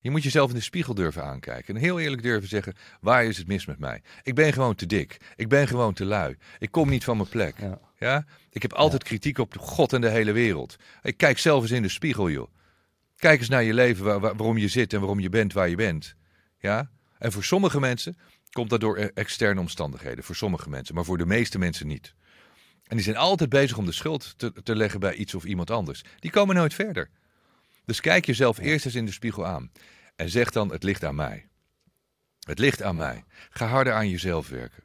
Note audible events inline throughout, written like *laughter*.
Je moet jezelf in de spiegel durven aankijken en heel eerlijk durven zeggen: waar is het mis met mij? Ik ben gewoon te dik. Ik ben gewoon te lui. Ik kom niet van mijn plek. Ja. ja? Ik heb altijd kritiek op God en de hele wereld. Ik kijk zelf eens in de spiegel, joh. Kijk eens naar je leven, waarom je zit en waarom je bent waar je bent. Ja? En voor sommige mensen komt dat door e-, externe omstandigheden. Voor sommige mensen, maar voor de meeste mensen niet. En die zijn altijd bezig om de schuld te, te leggen bij iets of iemand anders. Die komen nooit verder. Dus kijk jezelf eerst eens in de spiegel aan. En zeg dan: Het ligt aan mij. Het ligt aan mij. Ga harder aan jezelf werken.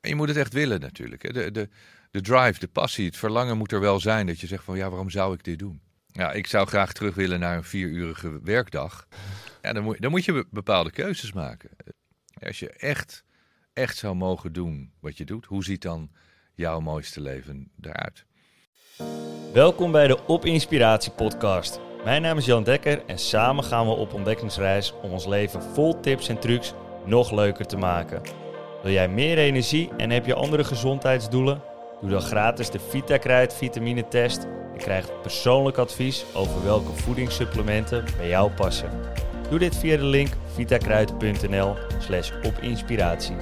En je moet het echt willen natuurlijk. De, de, de drive, de passie, het verlangen moet er wel zijn. Dat je zegt van ja, waarom zou ik dit doen? Ja, ik zou graag terug willen naar een vierurige werkdag. Ja, dan, moet, dan moet je bepaalde keuzes maken. Als je echt, echt zou mogen doen wat je doet, hoe ziet dan jouw mooiste leven eruit? Welkom bij de Op Inspiratie podcast. Mijn naam is Jan Dekker en samen gaan we op ontdekkingsreis om ons leven vol tips en trucs nog leuker te maken. Wil jij meer energie en heb je andere gezondheidsdoelen? Doe dan gratis de VitaKruid vitamine test en krijg persoonlijk advies over welke voedingssupplementen bij jou passen. Doe dit via de link vitakruid.nl slash opinspiratie.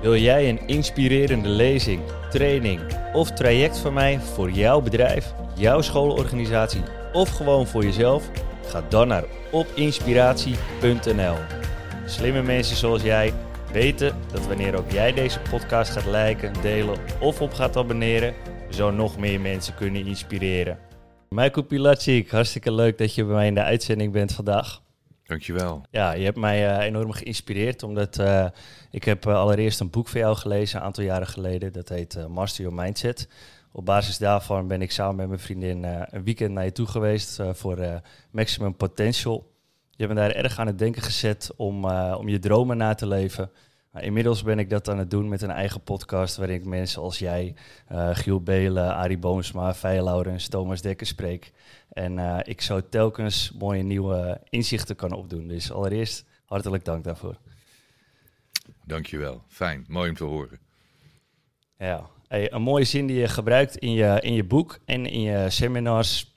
Wil jij een inspirerende lezing, training of traject van mij voor jouw bedrijf, jouw schoolorganisatie of gewoon voor jezelf? Ga dan naar opinspiratie.nl. Slimme mensen zoals jij weten dat wanneer ook jij deze podcast gaat liken, delen of op gaat abonneren, zo nog meer mensen kunnen inspireren. Michael Pilatschik, hartstikke leuk dat je bij mij in de uitzending bent vandaag. Dankjewel. Ja, je hebt mij uh, enorm geïnspireerd, omdat uh, ik heb uh, allereerst een boek van jou gelezen een aantal jaren geleden. Dat heet Master Your Mindset. Op basis daarvan ben ik samen met mijn vriendin een weekend naar je toe geweest voor Maximum Potential. Je hebt me daar erg aan het denken gezet om, om je dromen na te leven. Nou, inmiddels ben ik dat aan het doen met een eigen podcast waarin ik mensen als jij, Giel Belen, Arie Boomsma, Feye Laurens, Thomas Dekker spreek. En uh, ik zo telkens mooie nieuwe inzichten kan opdoen. Dus allereerst hartelijk dank daarvoor. Dankjewel. Fijn. Mooi om te horen. Ja, hey, een mooie zin die je gebruikt in je, in je boek en in je seminars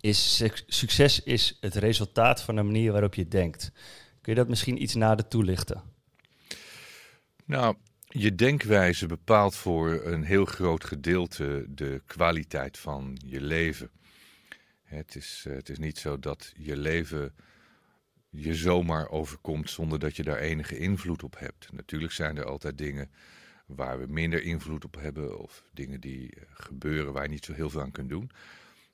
is succes is het resultaat van de manier waarop je denkt. Kun je dat misschien iets nader toelichten? Nou, je denkwijze bepaalt voor een heel groot gedeelte de kwaliteit van je leven. Het is, eh, het is niet zo dat je leven je zomaar overkomt zonder dat je daar enige invloed op hebt. Natuurlijk zijn er altijd dingen waar we minder invloed op hebben of dingen die eh, gebeuren waar je niet zo heel veel aan kunt doen.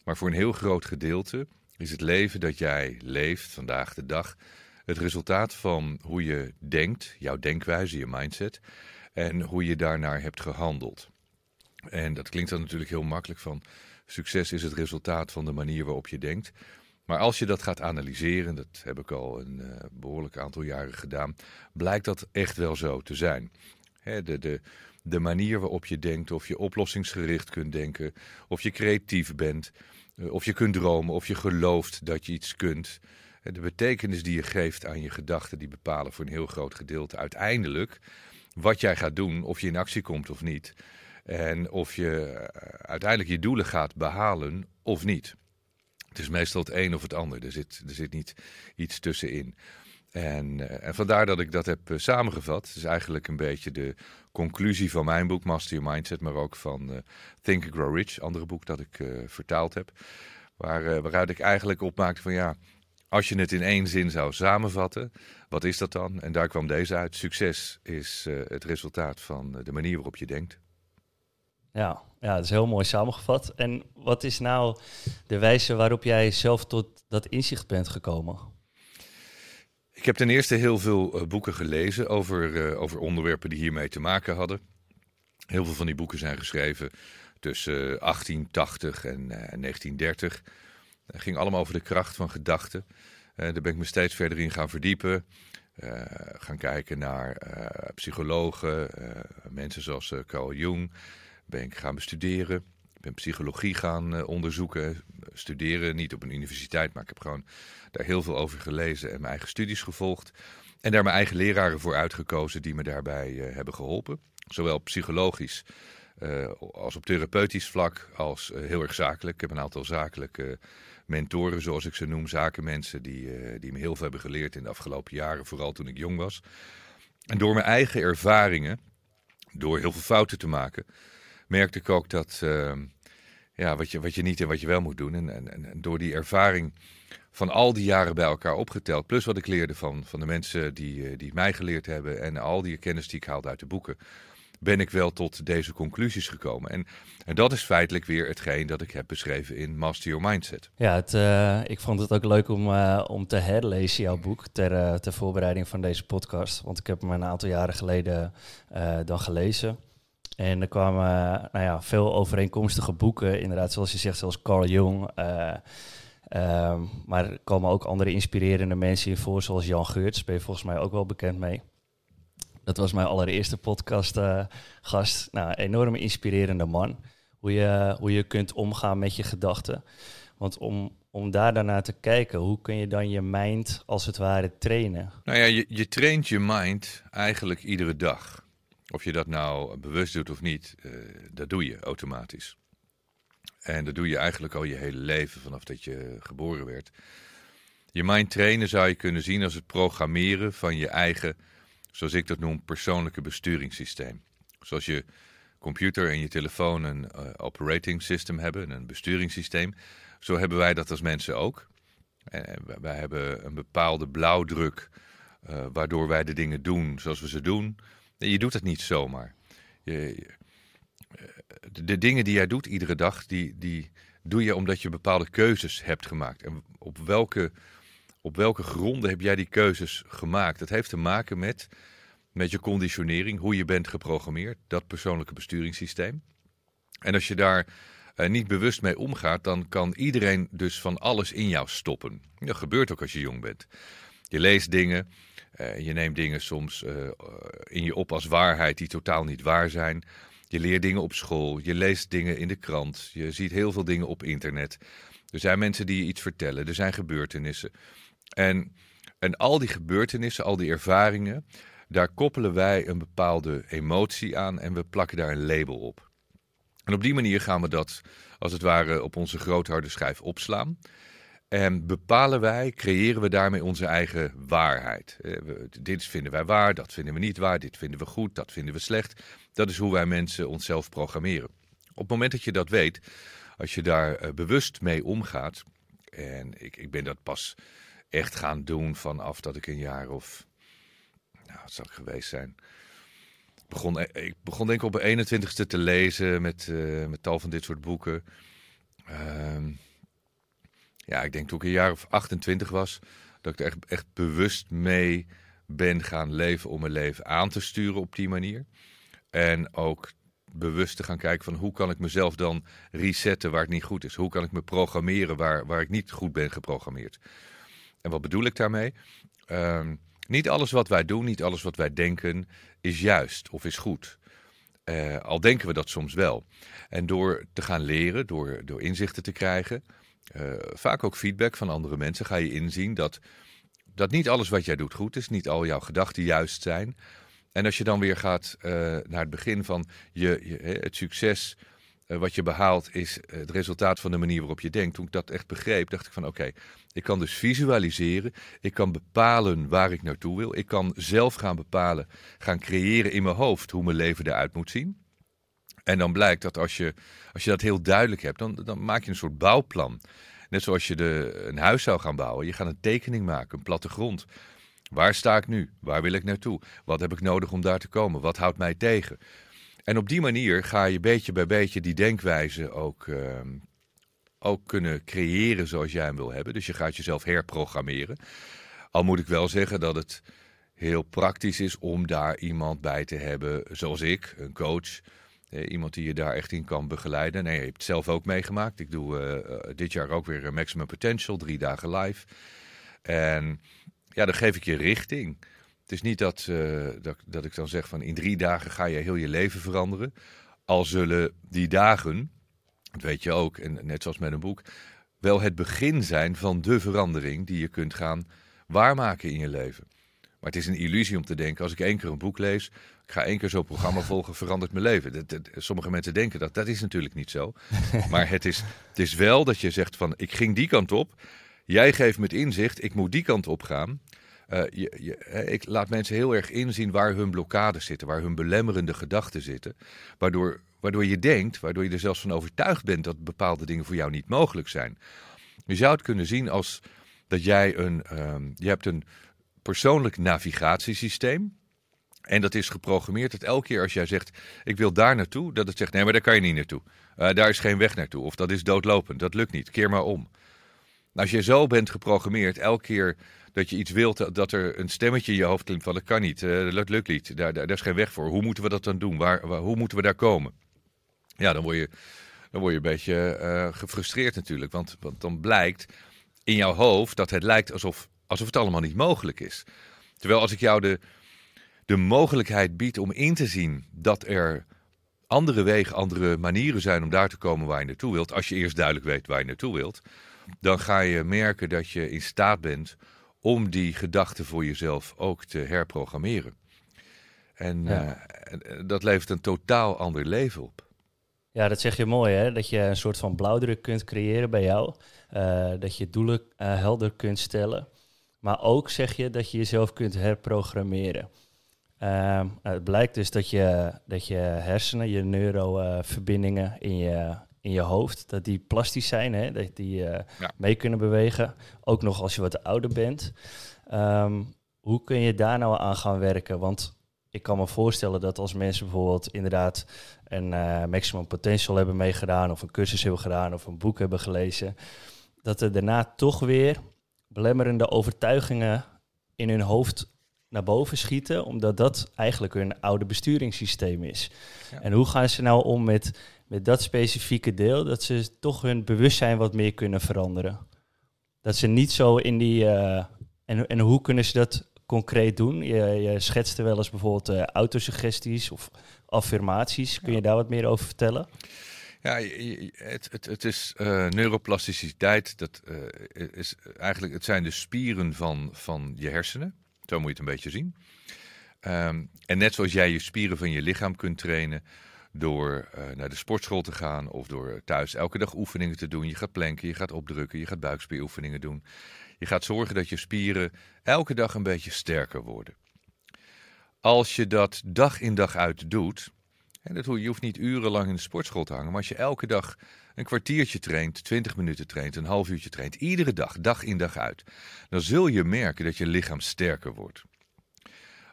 Maar voor een heel groot gedeelte is het leven dat jij leeft vandaag de dag het resultaat van hoe je denkt, jouw denkwijze, je mindset en hoe je daarnaar hebt gehandeld. En dat klinkt dan natuurlijk heel makkelijk van Succes is het resultaat van de manier waarop je denkt. Maar als je dat gaat analyseren, dat heb ik al een uh, behoorlijk aantal jaren gedaan, blijkt dat echt wel zo te zijn. de, de, de manier waarop je denkt, of je oplossingsgericht kunt denken, of je creatief bent, eh, of je kunt dromen, of je gelooft dat je iets kunt. De betekenis die je geeft aan je gedachten, die bepalen voor een heel groot gedeelte uiteindelijk wat jij gaat doen, of je in actie komt of niet. En of je eh, uiteindelijk je doelen gaat behalen of niet. Het is meestal het een of het ander. Er zit, er zit niet iets tussenin. En, eh, en vandaar dat ik dat heb eh, samengevat. Het is eigenlijk een beetje de conclusie van mijn boek Master Your Mindset, maar ook van Think and Grow Rich, andere boek dat ik vertaald heb. Waar, waaruit ik eigenlijk opmaakte van ja, als je het in één zin zou samenvatten, wat is dat dan? En daar kwam deze uit. Succes is het resultaat van de manier waarop je denkt. Ja, ja, dat is heel mooi samengevat. En wat is nou de wijze waarop jij zelf tot dat inzicht bent gekomen? Ik heb ten eerste heel veel uh, boeken gelezen over, uh, over onderwerpen die hiermee te maken hadden. Heel veel van die boeken zijn geschreven tussen 1880 en uh, 1930. Het ging allemaal over de kracht van gedachten. daar ben ik me steeds verder in gaan verdiepen. gaan kijken naar psychologen, mensen zoals Carl Jung ben ik gaan bestuderen. Ik ben psychologie gaan onderzoeken. Studeren, niet op een universiteit, maar ik heb gewoon daar heel veel over gelezen en mijn eigen studies gevolgd. En daar mijn eigen leraren voor uitgekozen die me daarbij hebben geholpen. Zowel psychologisch als op therapeutisch vlak, als heel erg zakelijk. Ik heb een aantal zakelijke mentoren, zoals ik ze noem, zakenmensen, die, die me heel veel hebben geleerd in de afgelopen jaren, vooral toen ik jong was. En door mijn eigen ervaringen, door heel veel fouten te maken, merkte ik ook dat ehm, ja, wat, je, wat je niet en wat je wel moet doen. En, en, en door die ervaring van al die jaren bij elkaar opgeteld, plus wat ik leerde van, van de mensen die, eh, die mij geleerd hebben en al die kennis die ik haalde uit de boeken, ben ik wel tot deze conclusies gekomen. En, en dat is feitelijk weer hetgeen dat ik heb beschreven in Master Your Mindset. Ja, het, uh, ik vond het ook leuk om, uh, om te herlezen, jouw boek, ter, uh, ter voorbereiding van deze podcast. Want ik heb hem een aantal jaren geleden dan gelezen. En er kwamen nou ja, veel overeenkomstige boeken, inderdaad, zoals je zegt, zoals Carl Jung. Ehm, maar er komen ook andere inspirerende mensen in voor, zoals Jan Geurts, ben je volgens mij ook wel bekend mee. Dat was mijn allereerste podcast-gast. nou, enorm inspirerende man. Hoe je, hoe je kunt omgaan met je gedachten. Want om, om daar daarna te kijken, hoe kun je dan je mind als het ware trainen? Nou ja, je, je traint je mind eigenlijk iedere dag. Of je dat nou bewust doet of niet, uh, dat doe je automatisch. En dat doe je eigenlijk al je hele leven, vanaf dat je geboren werd. Je mind trainen zou je kunnen zien als het programmeren van je eigen, zoals ik dat noem, persoonlijke besturingssysteem. Zoals je computer en je telefoon een uh, operating system hebben, een besturingssysteem. Zo hebben wij dat als mensen ook. En wij hebben een bepaalde blauwdruk, uh, waardoor wij de dingen doen zoals we ze doen. En je doet het niet zomaar. Je, de dingen die jij doet iedere dag, die, die doe je omdat je bepaalde keuzes hebt gemaakt. En op welke, op welke gronden heb jij die keuzes gemaakt? Dat heeft te maken met, met je conditionering, hoe je bent geprogrammeerd, dat persoonlijke besturingssysteem. En als je daar uh, niet bewust mee omgaat, dan kan iedereen dus van alles in jou stoppen. Dat gebeurt ook als je jong bent. Je leest dingen, uh, je neemt dingen soms uh, in je op als waarheid die totaal niet waar zijn. Je leert dingen op school, je leest dingen in de krant, je ziet heel veel dingen op internet. Er zijn mensen die je iets vertellen, er zijn gebeurtenissen. En, en al die gebeurtenissen, al die ervaringen, daar koppelen wij een bepaalde emotie aan en we plakken daar een label op. En op die manier gaan we dat als het ware op onze grootharde schijf opslaan. En bepalen wij, creëren we daarmee onze eigen waarheid. Eh, dit vinden wij waar, dat vinden we niet waar, dit vinden we goed, dat vinden we slecht. Dat is hoe wij mensen onszelf programmeren. Op het moment dat je dat weet, als je daar eh, bewust mee omgaat, en ik, ik ben dat pas echt gaan doen vanaf dat ik een jaar of, nou, wat zou ik geweest zijn? Ik begon, eh, ik begon denk ik op de 21ste te lezen met, uh, met tal van dit soort boeken. Uh, ja, ik denk toen ik een jaar of 28 was, dat ik er echt, echt bewust mee ben gaan leven om mijn leven aan te sturen op die manier. En ook bewust te gaan kijken van hoe kan ik mezelf dan resetten waar het niet goed is. Hoe kan ik me programmeren waar, waar ik niet goed ben geprogrammeerd. En wat bedoel ik daarmee? Uh, niet alles wat wij doen, niet alles wat wij denken is juist of is goed. Uh, al denken we dat soms wel. En door te gaan leren, door, door inzichten te krijgen, uh, vaak ook feedback van andere mensen, ga je inzien dat, dat niet alles wat jij doet goed is, niet al jouw gedachten juist zijn. En als je dan weer gaat uh, naar het begin van je, je het succes uh, wat je behaalt is het resultaat van de manier waarop je denkt. Toen ik dat echt begreep, dacht ik van oké, ik kan dus visualiseren. Ik kan bepalen waar ik naartoe wil. Ik kan zelf gaan bepalen, gaan creëren in mijn hoofd hoe mijn leven eruit moet zien. En dan blijkt dat als je, als je dat heel duidelijk hebt, dan, dan maak je een soort bouwplan. Net zoals je de, een huis zou gaan bouwen. Je gaat een tekening maken, een plattegrond. Waar sta ik nu? Waar wil ik naartoe? Wat heb ik nodig om daar te komen? Wat houdt mij tegen? En op die manier ga je beetje bij beetje die denkwijze ook, uh, ook kunnen creëren zoals jij hem wil hebben. Dus je gaat jezelf herprogrammeren. Al moet ik wel zeggen dat het heel praktisch is om daar iemand bij te hebben, zoals ik, een coach eh, iemand die je daar echt in kan begeleiden. Nee, je hebt het zelf ook meegemaakt. Ik doe uh, dit jaar ook weer Maximum Potential, drie dagen live. En ja, dan geef ik je richting. Het is niet dat, uh, dat, dat ik dan zeg van in drie dagen ga je heel je leven veranderen. Al zullen die dagen, dat weet je ook, en net zoals met een boek, wel het begin zijn van de verandering die je kunt gaan waarmaken in je leven. Maar het is een illusie om te denken, als ik één keer een boek lees, ik ga één keer zo'n programma *laughs* volgen, verandert mijn leven. Dat, dat, sommige mensen denken dat, dat is natuurlijk niet zo. *laughs* Maar het is, het is wel dat je zegt van, ik ging die kant op, jij geeft me het inzicht, ik moet die kant op gaan. Uh, je, ik laat mensen heel erg inzien waar hun blokkades zitten, waar hun belemmerende gedachten zitten. Waardoor, waardoor je denkt, waardoor je er zelfs van overtuigd bent dat bepaalde dingen voor jou niet mogelijk zijn. Je zou het kunnen zien als dat jij een, um, je hebt een persoonlijk navigatiesysteem. En dat is geprogrammeerd dat elke keer als jij zegt, ik wil daar naartoe, dat het zegt, nee, maar daar kan je niet naartoe. Uh, daar is geen weg naartoe. Of dat is doodlopend, dat lukt niet, keer maar om. Als je zo bent geprogrammeerd, elke keer dat je iets wilt, dat er een stemmetje in je hoofd klinkt van dat kan niet, uh, dat lukt niet, daar, daar, is geen weg voor. Hoe moeten we dat dan doen? Waar, hoe moeten we daar komen? Ja, dan word je, dan word je een beetje uh, gefrustreerd natuurlijk, want, want dan blijkt in jouw hoofd dat het lijkt alsof, alsof het allemaal niet mogelijk is. Terwijl als ik jou de, de mogelijkheid bied om in te zien dat er andere wegen, andere manieren zijn om daar te komen waar je naartoe wilt, als je eerst duidelijk weet waar je naartoe wilt, dan ga je merken dat je in staat bent om die gedachten voor jezelf ook te herprogrammeren. En ja. uh, dat levert een totaal ander leven op. Ja, dat zeg je mooi, hè? Dat je een soort van blauwdruk kunt creëren bij jou. Uh, dat je doelen uh, helder kunt stellen. Maar ook zeg je dat je jezelf kunt herprogrammeren. Uh, het blijkt dus dat je, dat je hersenen, je neuroverbindingen in je, in je hoofd, dat die plastisch zijn, hè? dat die ja. mee kunnen bewegen. Ook nog als je wat ouder bent. Um, hoe kun je daar nou aan gaan werken? Want ik kan me voorstellen dat als mensen bijvoorbeeld inderdaad een uh, maximum potential hebben meegedaan, of een cursus hebben gedaan, of een boek hebben gelezen, dat er daarna toch weer belemmerende overtuigingen in hun hoofd naar boven schieten, omdat dat eigenlijk hun oude besturingssysteem is. Ja. En hoe gaan ze nou om met, met dat specifieke deel, dat ze toch hun bewustzijn wat meer kunnen veranderen? Dat ze niet zo in die. Uh, en, en hoe kunnen ze dat concreet doen? Je, je schetste wel eens bijvoorbeeld uh, autosuggesties of affirmaties. Kun je daar wat meer over vertellen? Ja, het, het, het is uh, neuroplasticiteit. Dat uh, is eigenlijk, het zijn de spieren van, van je hersenen. Zo moet je het een beetje zien. Um, en net zoals jij je spieren van je lichaam kunt trainen door uh, naar de sportschool te gaan of door thuis elke dag oefeningen te doen. Je gaat planken, je gaat opdrukken, je gaat buikspieroefeningen doen. Je gaat zorgen dat je spieren elke dag een beetje sterker worden. Als je dat dag in dag uit doet, en dat, je hoeft niet urenlang in de sportschool te hangen, maar als je elke dag een kwartiertje traint, 20 minuten traint, een half uurtje traint, iedere dag, dag in dag uit, dan zul je merken dat je lichaam sterker wordt.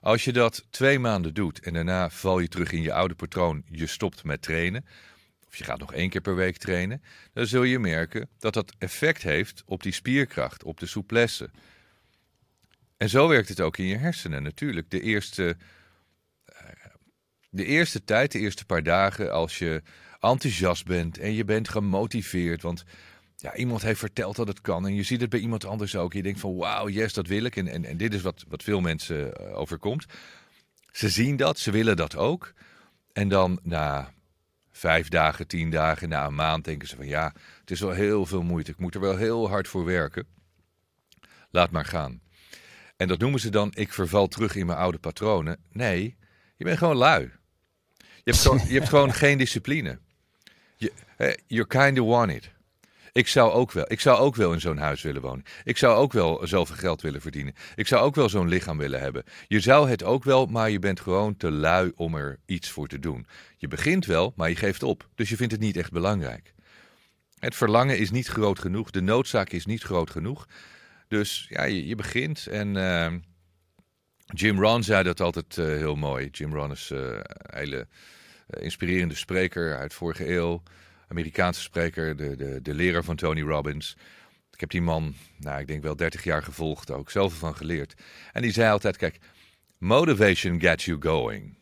Als je dat twee maanden doet en daarna val je terug in je oude patroon, je stopt met trainen, of je gaat nog één keer per week trainen, dan zul je merken dat dat effect heeft op die spierkracht, op de souplesse. En zo werkt het ook in je hersenen natuurlijk. De eerste, de eerste tijd, de eerste paar dagen, als je enthousiast bent en je bent gemotiveerd, want ja, iemand heeft verteld dat het kan en je ziet het bij iemand anders ook. Je denkt van wauw, yes, dat wil ik. En, en, en dit is wat, wat veel mensen uh, overkomt. Ze zien dat, ze willen dat ook. En dan na vijf dagen, tien dagen, na een maand denken ze van ja, het is wel heel veel moeite. Ik moet er wel heel hard voor werken. Laat maar gaan. En dat noemen ze dan, ik verval terug in mijn oude patronen. Nee, je bent gewoon lui. Je hebt gewoon, je hebt *laughs* gewoon geen discipline. Je, you're kind of want it. Ik zou ook wel. Ik zou ook wel in zo'n huis willen wonen. Ik zou ook wel zoveel geld willen verdienen. Ik zou ook wel zo'n lichaam willen hebben. Je zou het ook wel, maar je bent gewoon te lui om er iets voor te doen. Je begint wel, maar je geeft op. Dus je vindt het niet echt belangrijk. Het verlangen is niet groot genoeg. De noodzaak is niet groot genoeg. Dus ja, je, je begint. En uh, Jim Ron zei dat altijd uh, heel mooi. Jim Ron is uh, een hele inspirerende spreker uit vorige eeuw. Amerikaanse spreker, de, de, de leraar van Tony Robbins. Ik heb die man, nou, ik denk wel 30 jaar gevolgd, ook zoveel van geleerd. En die zei altijd: kijk, motivation gets you going.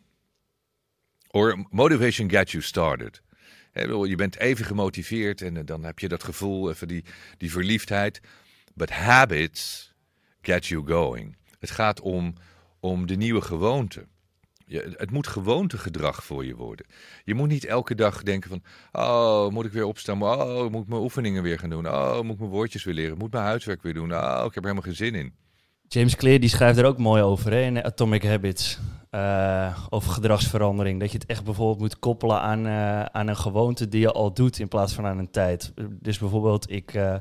Or motivation gets you started. Je bent even gemotiveerd en dan heb je dat gevoel, even die, die verliefdheid. But habits get you going. Het gaat om, om de nieuwe gewoonte. Je, het moet gewoontegedrag voor je worden. Je moet niet elke dag denken van, oh, moet ik weer opstaan? Oh, moet ik mijn oefeningen weer gaan doen? Oh, moet ik mijn woordjes weer leren? Moet mijn huiswerk weer doen? Oh, ik heb er helemaal geen zin in. James Clear die schrijft er ook mooi over hè, in Atomic Habits. Uh, over gedragsverandering. Dat je het echt bijvoorbeeld moet koppelen aan, uh, aan een gewoonte die je al doet in plaats van aan een tijd. Dus bijvoorbeeld, ik, uh,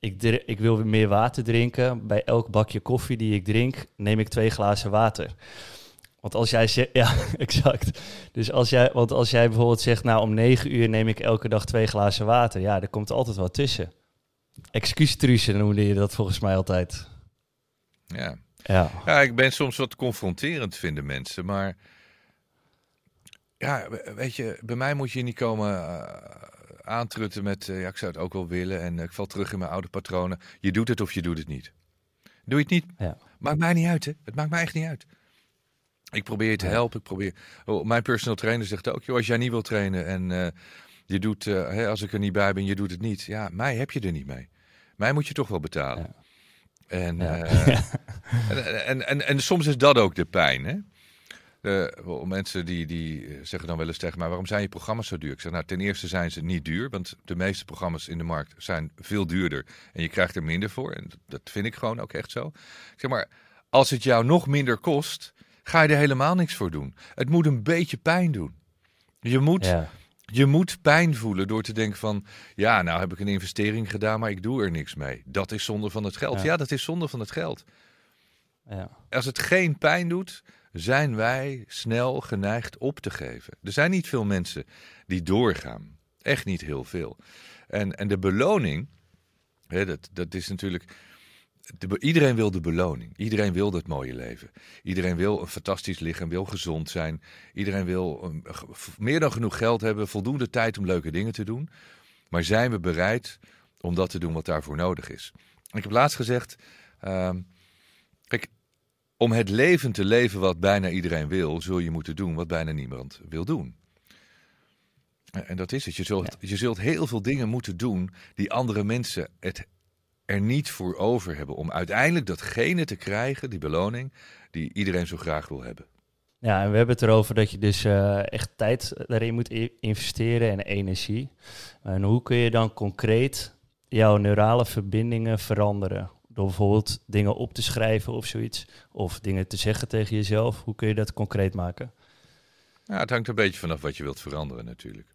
ik, ik wil meer water drinken. Bij elk bakje koffie die ik drink, neem ik twee glazen water. Want als jij zegt, ja, *laughs* exact. Dus als jij, want als jij bijvoorbeeld zegt, nou om negen uur neem ik elke dag twee glazen water. Ja, er komt altijd wat tussen. Excuustruusje noemde je dat volgens mij altijd. Ja. Ja. ja, ik ben soms wat confronterend, vinden mensen. Maar ja, weet je, bij mij moet je niet komen uh, aantrutten met... Uh, ja, ik zou het ook wel willen en uh, ik val terug in mijn oude patronen. Je doet het of je doet het niet. Doe je het niet? Ja. Maakt mij niet uit, hè. Het maakt mij echt niet uit. Ik probeer je te helpen. Ik probeer... Oh, mijn personal trainer zegt ook, joh, als jij niet wil trainen en je doet, hè, als ik er niet bij ben, je doet het niet. Ja, mij heb je er niet mee. Mij moet je toch wel betalen. Ja. En, uh, *laughs* en, en, en, en, soms is dat ook de pijn. Hè? De, mensen die, die zeggen dan wel eens tegen mij: waarom zijn je programma's zo duur? Ik zeg: Nou, ten eerste zijn ze niet duur, want de meeste programma's in de markt zijn veel duurder en je krijgt er minder voor. En dat vind ik gewoon ook echt zo. Ik zeg maar: als het jou nog minder kost, ga je er helemaal niks voor doen. Het moet een beetje pijn doen. Je moet ja. Je moet pijn voelen door te denken van, ja, nou heb ik een investering gedaan, maar ik doe er niks mee. Dat is zonde van het geld. Ja, dat is zonde van het geld. Ja. Als het geen pijn doet, zijn wij snel geneigd op te geven. Er zijn niet veel mensen die doorgaan. Echt niet heel veel. En, en de beloning, hè, dat, dat is natuurlijk iedereen wil de beloning. Iedereen wil het mooie leven. Iedereen wil een fantastisch lichaam, wil gezond zijn. Iedereen wil um, meer dan genoeg geld hebben, voldoende tijd om leuke dingen te doen. Maar zijn we bereid om dat te doen wat daarvoor nodig is? Ik heb laatst gezegd, uh, kijk, om het leven te leven wat bijna iedereen wil, zul je moeten doen wat bijna niemand wil doen. En dat is het. Je zult, je zult heel veel dingen moeten doen die andere mensen het er niet voor over hebben om uiteindelijk datgene te krijgen, die beloning, die iedereen zo graag wil hebben. Ja, en we hebben het erover dat je dus uh, echt tijd daarin moet investeren en energie. En hoe kun je dan concreet jouw neurale verbindingen veranderen? Door bijvoorbeeld dingen op te schrijven of zoiets. Of dingen te zeggen tegen jezelf. Hoe kun je dat concreet maken? Ja, het hangt een beetje vanaf wat je wilt veranderen natuurlijk.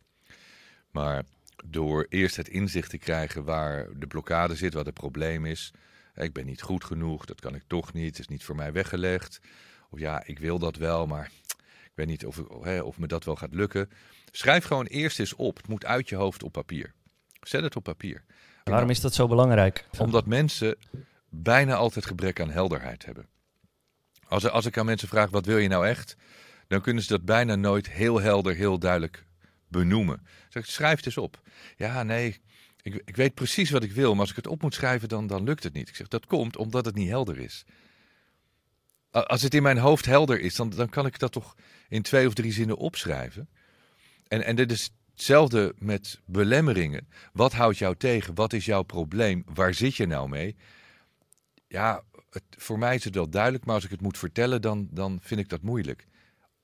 Maar door eerst het inzicht te krijgen waar de blokkade zit, wat het probleem is. Ik ben niet goed genoeg, dat kan ik toch niet, het is niet voor mij weggelegd. Of ja, ik wil dat wel, maar ik weet niet of, hè, of me dat wel gaat lukken. Schrijf gewoon eerst eens op. Het moet uit je hoofd op papier. Zet het op papier. Waarom is dat zo belangrijk? Omdat mensen bijna altijd gebrek aan helderheid hebben. Als, als ik aan mensen vraag, wat wil je nou echt? Dan kunnen ze dat bijna nooit heel helder, heel duidelijk benoemen. Zeg, schrijf het eens op. Ja, nee, ik, ik weet precies wat ik wil, maar als ik het op moet schrijven, dan, dan lukt het niet. Ik zeg, dat komt omdat het niet helder is. Als het in mijn hoofd helder is, dan, dan kan ik dat toch in twee of drie zinnen opschrijven. En, en dit is hetzelfde met belemmeringen. Wat houdt jou tegen? Wat is jouw probleem? Waar zit je nou mee? Ja, het, voor mij is het wel duidelijk, maar als ik het moet vertellen, dan, dan vind ik dat moeilijk.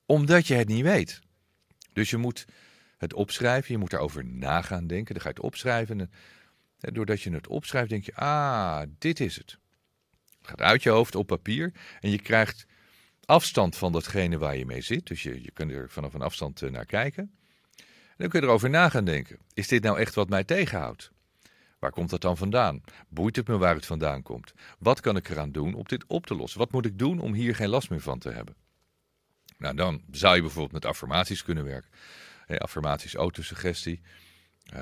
Omdat je het niet weet. Dus je moet het opschrijven. Je moet daarover nagaan denken. Dan ga je het opschrijven. En doordat je het opschrijft, denk je: ah, dit is het. Het gaat uit je hoofd op papier. En je krijgt afstand van datgene waar je mee zit. Dus je, je kunt er vanaf een afstand eh, naar kijken. En dan kun je erover na gaan denken. Is dit nou echt wat mij tegenhoudt? Waar komt dat dan vandaan? Boeit het me waar het vandaan komt? Wat kan ik eraan doen om dit op te lossen? Wat moet ik doen om hier geen last meer van te hebben? Nou, dan zou je bijvoorbeeld met affirmaties kunnen werken. Affirmaties, autosuggestie. Uh,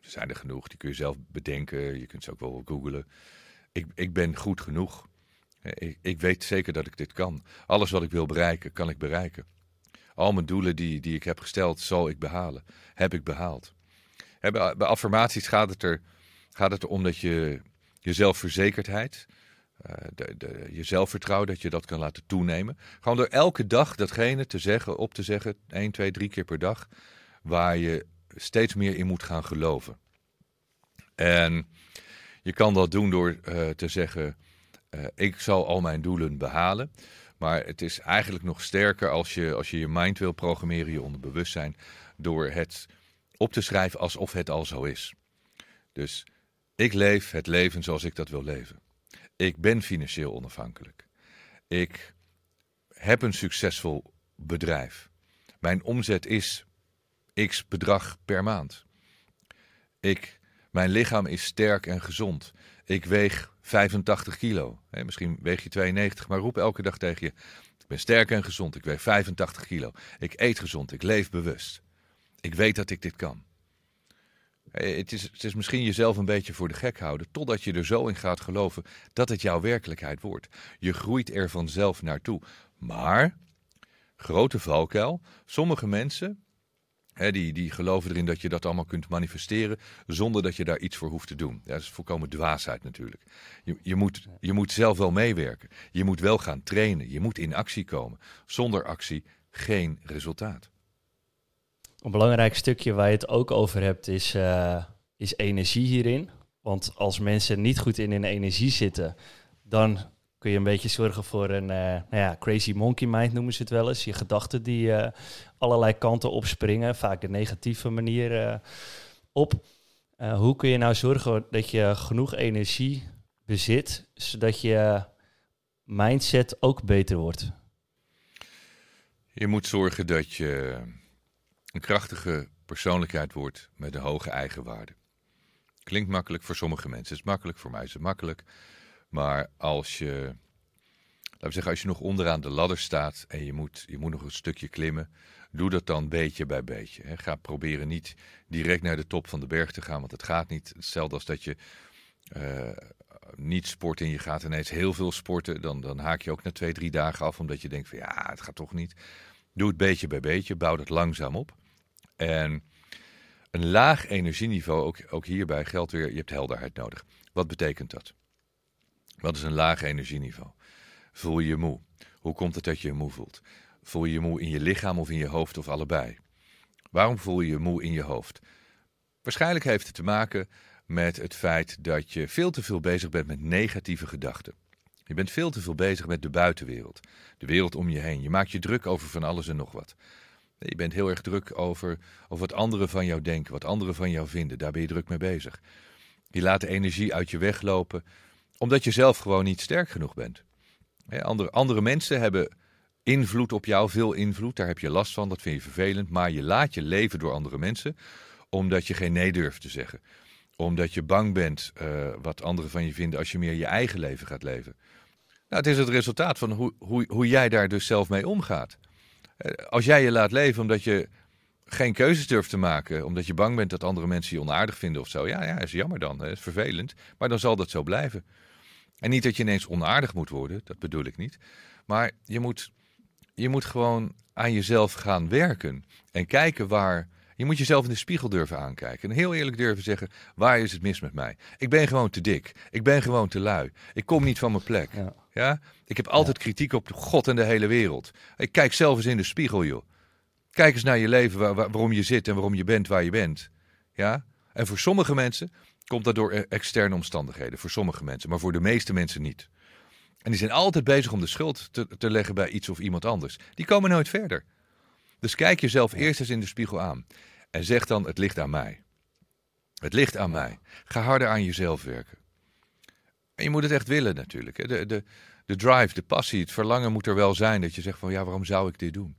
er zijn er genoeg, die kun je zelf bedenken. Je kunt ze ook wel googlen. Ik, ik ben goed genoeg. Ik, ik weet zeker dat ik dit kan. Alles wat ik wil bereiken, kan ik bereiken. Al mijn doelen die, die ik heb gesteld, zal ik behalen. Heb ik behaald. Bij, affirmaties gaat het, er, gaat het erom dat je je zelfverzekerdheid, de, de, je zelfvertrouwen, dat je dat kan laten toenemen. Gewoon door elke dag datgene te zeggen, op te zeggen, 1, 2, 3 keer per dag, waar je steeds meer in moet gaan geloven. En je kan dat doen door uh, te zeggen, uh, ik zal al mijn doelen behalen. Maar het is eigenlijk nog sterker als je als je, je mind wil programmeren, je onderbewustzijn, door het op te schrijven alsof het al zo is. Dus ik leef het leven zoals ik dat wil leven. Ik ben financieel onafhankelijk. Ik heb een succesvol bedrijf. Mijn omzet is x bedrag per maand. Ik, mijn lichaam is sterk en gezond. Ik weeg 85 kilo. misschien weeg je 92, maar roep elke dag tegen je: Ik ben sterk en gezond. Ik weeg 85 kilo. Ik eet gezond. Ik leef bewust. Ik weet dat ik dit kan. Het is, het is misschien jezelf een beetje voor de gek houden, totdat je er zo in gaat geloven dat het jouw werkelijkheid wordt. Je groeit er vanzelf naartoe. Maar, grote valkuil, sommige mensen die, die geloven erin dat je dat allemaal kunt manifesteren zonder dat je daar iets voor hoeft te doen. Ja, dat is volkomen dwaasheid natuurlijk. Je, je, moet, je moet zelf wel meewerken. Je moet wel gaan trainen. Je moet in actie komen. Zonder actie geen resultaat. Een belangrijk stukje waar je het ook over hebt is, uh, is energie hierin. Want als mensen niet goed in hun energie zitten, dan kun je een beetje zorgen voor een uh, nou ja, crazy monkey mind noemen ze het wel eens. Je gedachten die uh, allerlei kanten opspringen, vaak de negatieve manier op. hoe kun je nou zorgen dat je genoeg energie bezit, zodat je mindset ook beter wordt? Je moet zorgen dat je een krachtige persoonlijkheid wordt met een hoge eigenwaarde. Klinkt makkelijk voor sommige mensen. Het is makkelijk, voor mij is het makkelijk. Maar als je, laten we zeggen, als je nog onderaan de ladder staat en je moet, je moet nog een stukje klimmen, doe dat dan beetje bij beetje. Ga proberen niet direct naar de top van de berg te gaan, want het gaat niet. Hetzelfde als dat je uh, niet sport en je gaat ineens heel veel sporten, dan, dan haak je ook na twee, drie dagen af, omdat je denkt van ja, het gaat toch niet. Doe het beetje bij beetje, bouw het langzaam op. En een laag energieniveau, ook, ook hierbij geldt weer, je hebt helderheid nodig. Wat betekent dat? Wat is een laag energieniveau? Voel je je moe? Hoe komt het dat je je moe voelt? Voel je je moe in je lichaam of in je hoofd of allebei? Waarom voel je je moe in je hoofd? Waarschijnlijk heeft het te maken met het feit dat je veel te veel bezig bent met negatieve gedachten. Je bent veel te veel bezig met de buitenwereld, de wereld om je heen. Je maakt je druk over van alles en nog wat. Je bent heel erg druk over, over wat anderen van jou denken, wat anderen van jou vinden. Daar ben je druk mee bezig. Je laat de energie uit je weglopen, omdat je zelf gewoon niet sterk genoeg bent. Andere, andere mensen hebben invloed op jou, veel invloed. Daar heb je last van, dat vind je vervelend. Maar je laat je leven door andere mensen, omdat je geen nee durft te zeggen. Omdat je bang bent uh, wat anderen van je vinden als je meer je eigen leven gaat leven. Nou, het is het resultaat van hoe, hoe, hoe jij daar dus zelf mee omgaat. Eh, als jij je laat leven omdat je geen keuzes durft te maken, omdat je bang bent dat andere mensen je onaardig vinden of zo, ja, ja, is jammer dan, is vervelend, maar dan zal dat zo blijven. En niet dat je ineens onaardig moet worden, dat bedoel ik niet, maar je moet, je moet gewoon aan jezelf gaan werken en kijken waar. Je moet jezelf in de spiegel durven aankijken. En heel eerlijk durven zeggen: waar is het mis met mij? Ik ben gewoon te dik. Ik ben gewoon te lui. Ik kom niet van mijn plek. Ja. Ja? Ik heb altijd kritiek op God en de hele wereld. Ik kijk zelf eens in de spiegel, joh. Kijk eens naar je leven, waar, waarom je zit en waarom je bent waar je bent. Ja? En voor sommige mensen komt dat door e-, externe omstandigheden. Voor sommige mensen, maar voor de meeste mensen niet. En die zijn altijd bezig om de schuld te, te leggen bij iets of iemand anders. Die komen nooit verder. Dus kijk jezelf eerst eens in de spiegel aan. En zeg dan: Het ligt aan mij. Het ligt aan mij. Ga harder aan jezelf werken. En je moet het echt willen natuurlijk. De, de, de drive, de passie, het verlangen moet er wel zijn. Dat je zegt van ja, waarom zou ik dit doen?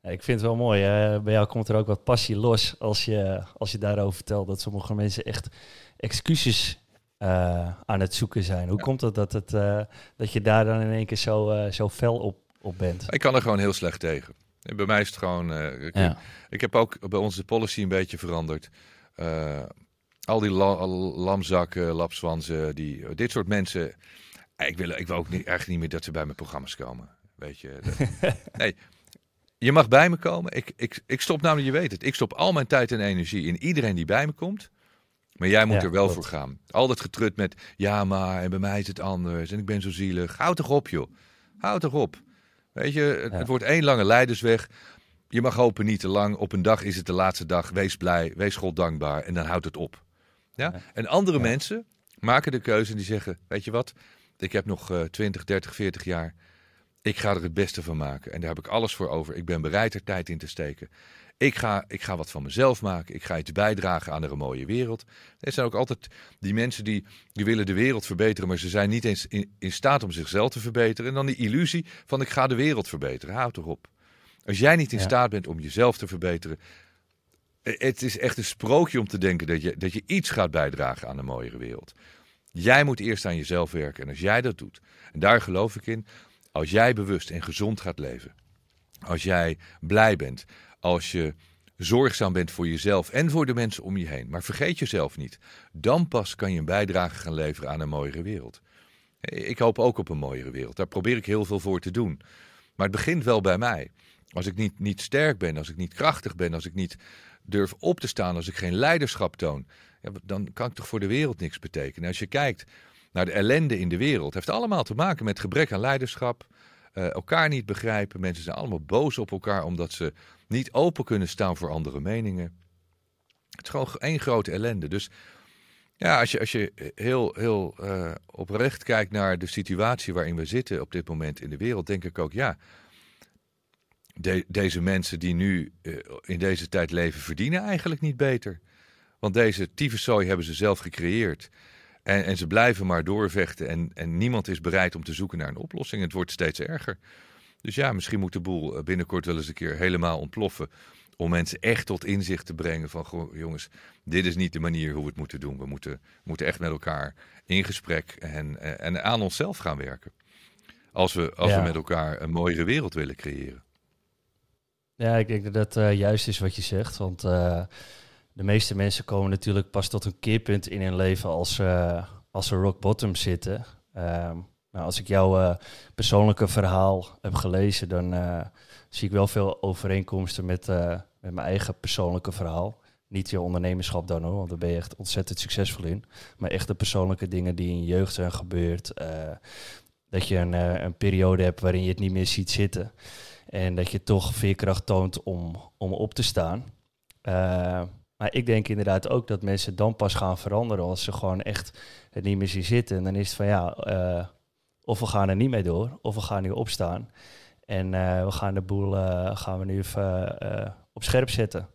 Ja, ik vind het wel mooi. Bij jou komt er ook wat passie los als je, als je daarover vertelt. Dat sommige mensen echt excuses uh, aan het zoeken zijn. Hoe komt het dat, het, uh, dat je daar dan in één keer zo, uh, zo fel op, op bent? Ik kan er gewoon heel slecht tegen. Bij mij is het gewoon... Ik, ja. ik, heb ook bij ons de policy een beetje veranderd. Al die la lamzakken, lapswansen, die, dit soort mensen. Ik wil, ik wil ook niet, echt niet meer dat ze bij mijn programma's komen. Weet je. *laughs* nee, je mag bij me komen. Ik, ik, ik stop namelijk, je weet het, ik stop al mijn tijd en energie in iedereen die bij me komt. Maar jij moet er wel voor gaan. Al dat getrut met, ja maar, en bij mij is het anders. En ik ben zo zielig. Houd toch op joh. Houd toch op. Weet je, het, het wordt één lange leidersweg. Je mag hopen niet te lang. Op een dag is het de laatste dag. Wees blij, wees God dankbaar. En dan houdt het op. Ja? En andere mensen maken de keuze en die zeggen: Weet je wat, ik heb nog uh, 20, 30, 40 jaar. Ik ga er het beste van maken. En daar heb ik alles voor over. Ik ben bereid er tijd in te steken. Ik ga, ik ga wat van mezelf maken. Ik ga iets bijdragen aan een mooie wereld. Er zijn ook altijd die mensen die, die willen de wereld verbeteren, maar ze zijn niet eens in, in staat om zichzelf te verbeteren. En dan die illusie van ik ga de wereld verbeteren. Houd toch op. Als jij niet in staat bent om jezelf te verbeteren, het is echt een sprookje om te denken dat je, dat je iets gaat bijdragen aan een mooiere wereld. Jij moet eerst aan jezelf werken. En als jij dat doet, en daar geloof ik in, als jij bewust en gezond gaat leven, als jij blij bent, als je zorgzaam bent voor jezelf en voor de mensen om je heen, maar vergeet jezelf niet, dan pas kan je een bijdrage gaan leveren aan een mooiere wereld. Ik hoop ook op een mooiere wereld. Daar probeer ik heel veel voor te doen. Maar het begint wel bij mij. Als ik niet, niet sterk ben, als ik niet krachtig ben, als ik niet durf op te staan, als ik geen leiderschap toon, dan kan ik toch voor de wereld niks betekenen. Als je kijkt naar de ellende in de wereld, heeft allemaal te maken met gebrek aan leiderschap, elkaar niet begrijpen. Mensen zijn allemaal boos op elkaar omdat ze niet open kunnen staan voor andere meningen. Het is gewoon één grote ellende. Dus ja, als je, als je heel, heel uh, oprecht kijkt naar de situatie waarin we zitten op dit moment in de wereld, denk ik ook, ja, de, deze mensen die nu in deze tijd leven, verdienen eigenlijk niet beter. Want deze tyfuszooi hebben ze zelf gecreëerd. En, en ze blijven maar doorvechten en, en niemand is bereid om te zoeken naar een oplossing. Het wordt steeds erger. Dus ja, misschien moet de boel eh, binnenkort wel eens een keer helemaal ontploffen. Om mensen echt tot inzicht te brengen van, jongens, dit is niet de manier hoe we het moeten doen. We moeten, moeten echt met elkaar in gesprek en, eh, en aan onszelf gaan werken. Als we, als we met elkaar een mooiere wereld willen creëren. Ja, ik denk dat dat uh, juist is wat je zegt. Want uh, de meeste mensen komen natuurlijk pas tot een keerpunt in hun leven als, uh, als ze rock bottom zitten. Um, nou, als ik jouw uh, persoonlijke verhaal heb gelezen, dan uh, zie ik wel veel overeenkomsten met, met mijn eigen persoonlijke verhaal. Niet je ondernemerschap dan hoor, want daar ben je echt ontzettend succesvol in. Maar echt de persoonlijke dingen die in je jeugd zijn gebeurd. dat je een, een periode hebt waarin je het niet meer ziet zitten. En dat je toch veerkracht toont om, om op te staan. Maar ik denk inderdaad ook dat mensen dan pas gaan veranderen als ze gewoon echt het niet meer zien zitten. En dan is het van ja, uh, of we gaan er niet mee door, of we gaan nu opstaan. En uh, we gaan de boel uh, gaan we nu even op scherp zetten.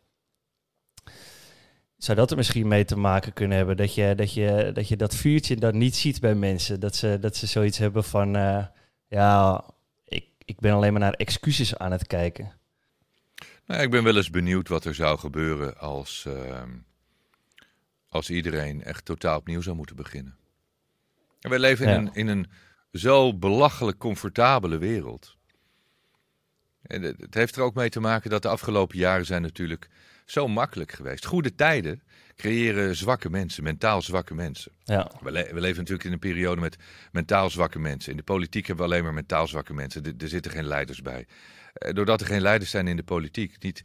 Zou dat er misschien mee te maken kunnen hebben dat je dat, je, dat, je dat vuurtje dan niet ziet bij mensen? Dat ze, dat ze zoiets hebben van, ja, ik, ik ben alleen maar naar excuses aan het kijken. Nou, ik ben wel eens benieuwd wat er zou gebeuren als, uh, als iedereen echt totaal opnieuw zou moeten beginnen. En wij leven in, een, in een zo belachelijk comfortabele wereld. En het heeft er ook mee te maken dat de afgelopen jaren zijn natuurlijk zo makkelijk geweest. Goede tijden creëren zwakke mensen, mentaal zwakke mensen. Ja. We, we, leven natuurlijk in een periode met mentaal zwakke mensen. In de politiek hebben we alleen maar mentaal zwakke mensen. Er zitten geen leiders bij. Eh, doordat er geen leiders zijn in de politiek, niet,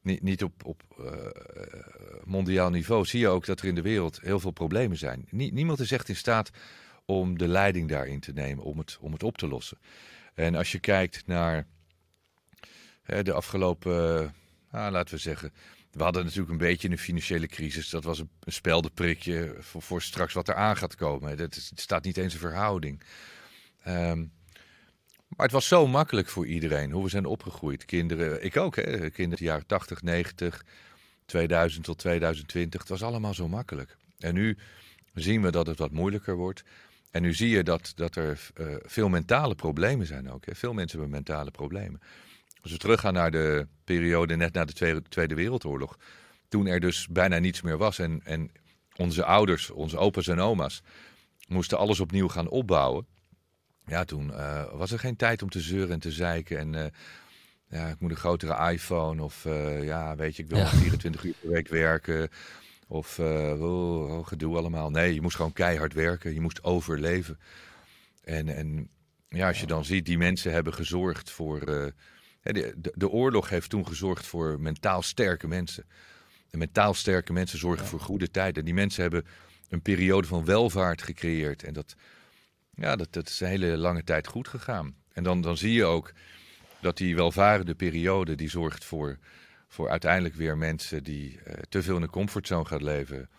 niet, niet op, op uh, mondiaal niveau, zie je ook dat er in de wereld heel veel problemen zijn. niemand is echt in staat om de leiding daarin te nemen, om het, om het op te lossen. En als je kijkt naar hè, de afgelopen, ah, laten we zeggen, we hadden natuurlijk een beetje een financiële crisis. Dat was een, een speldenprikje voor, voor straks wat er aan gaat komen. Dat staat niet eens een verhouding. Um, maar het was zo makkelijk voor iedereen, hoe we zijn opgegroeid. Kinderen, ik ook, hè, kinderen jaren 80, 90, 2000 tot 2020. Het was allemaal zo makkelijk. En nu zien we dat het wat moeilijker wordt. En nu zie je dat, dat er uh, veel mentale problemen zijn ook. Hè. Veel mensen hebben mentale problemen. Als we teruggaan naar de periode net na de Tweede, Tweede Wereldoorlog. Toen er dus bijna niets meer was. En, en onze ouders, onze opa's en oma's, moesten alles opnieuw gaan opbouwen. Ja, toen uh, was er geen tijd om te zeuren en te zeiken. En uh, ja, ik moet een grotere iPhone. Of uh, ja, weet je, ik wil ja. 24 uur per week werken. Of oh, oh, gedoe allemaal. Nee, je moest gewoon keihard werken. Je moest overleven. En, en ja, als je dan ziet, die mensen hebben gezorgd voor. De, de, de, oorlog heeft toen gezorgd voor mentaal sterke mensen. En mentaal sterke mensen zorgen ja. voor goede tijden. Die mensen hebben een periode van welvaart gecreëerd. En dat, ja, dat, dat is een hele lange tijd goed gegaan. En dan, dan zie je ook dat die welvarende periode die zorgt voor, voor uiteindelijk weer mensen die uh, te veel in een comfortzone gaan leven.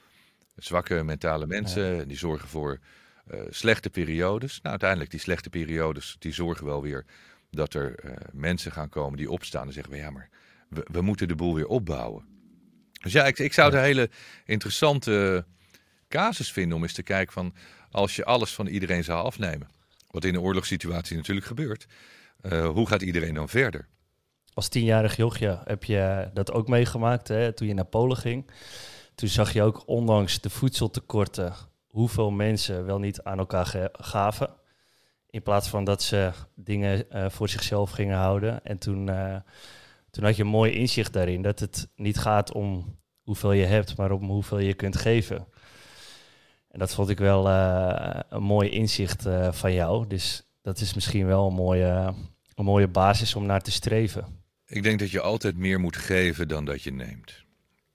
Zwakke mentale mensen, die zorgen voor eh, slechte periodes. Nou, uiteindelijk die slechte periodes, die zorgen wel weer dat er eh, mensen gaan komen die opstaan en zeggen, ja, maar we, we moeten de boel weer opbouwen. Dus ja, ik, ik zou het een hele interessante casus vinden om eens te kijken van, als je alles van iedereen zou afnemen, wat in een oorlogssituatie natuurlijk gebeurt, uh, hoe gaat iedereen dan verder? Als tienjarig jochje heb je dat ook meegemaakt hè, toen je naar Polen ging. Toen zag je ook, ondanks de voedseltekorten, hoeveel mensen wel niet aan elkaar gaven. In plaats van dat ze dingen uh, voor zichzelf gingen houden. En toen, uh, toen had je een mooi inzicht daarin. Dat het niet gaat om hoeveel je hebt, maar om hoeveel je kunt geven. En dat vond ik wel uh, een mooi inzicht van jou. Dus dat is misschien wel een mooie, een mooie basis om naar te streven. Ik denk dat je altijd meer moet geven dan dat je neemt.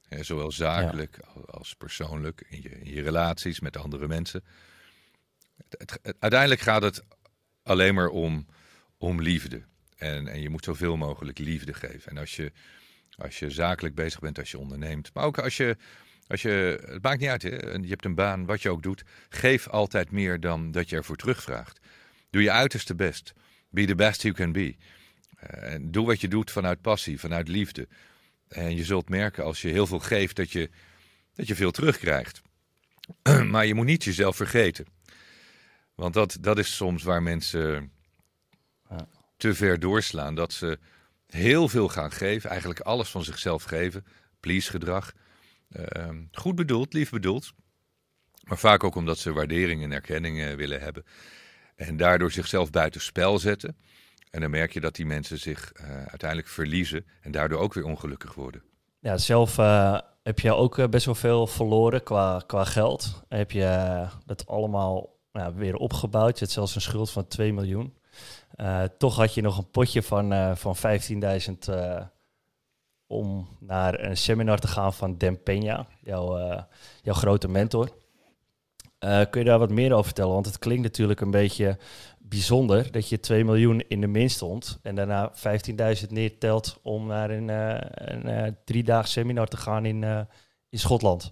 zowel zakelijk als persoonlijk, in je, in je, relaties met andere mensen. Het, het, uiteindelijk gaat het alleen maar om, om liefde. En, en je moet zoveel mogelijk liefde geven. En als je, als je zakelijk bezig bent, als je onderneemt, maar ook als je, als je het maakt niet uit, hè? je hebt een baan, wat je ook doet, geef altijd meer dan dat je ervoor terugvraagt. Doe je uiterste best. Be the best you can be. Uh, en doe wat je doet vanuit passie, vanuit liefde. En je zult merken als je heel veel geeft dat je, dat je veel terugkrijgt. *clears throat* maar je moet niet jezelf vergeten. Want dat, dat is soms waar mensen te ver doorslaan. Dat ze heel veel gaan geven, eigenlijk alles van zichzelf geven. Please gedrag. Uh, goed bedoeld, lief bedoeld. Maar vaak ook omdat ze waardering en erkenning uh, willen hebben. En daardoor zichzelf buiten spel zetten. En dan merk je dat die mensen zich uh, uiteindelijk verliezen en daardoor ook weer ongelukkig worden. Ja, zelf uh, heb je ook best wel veel verloren qua, qua geld. Heb je dat allemaal nou, weer opgebouwd. Je hebt zelfs een schuld van 2 miljoen. Toch had je nog een potje van, van 15.000 uh, om naar een seminar te gaan van Dan Peña, jouw, jouw grote mentor. kun je daar wat meer over vertellen? Want het klinkt natuurlijk een beetje bijzonder dat je 2 miljoen in de min stond en daarna 15.000 neertelt om naar een, een driedaags seminar te gaan in, in Schotland.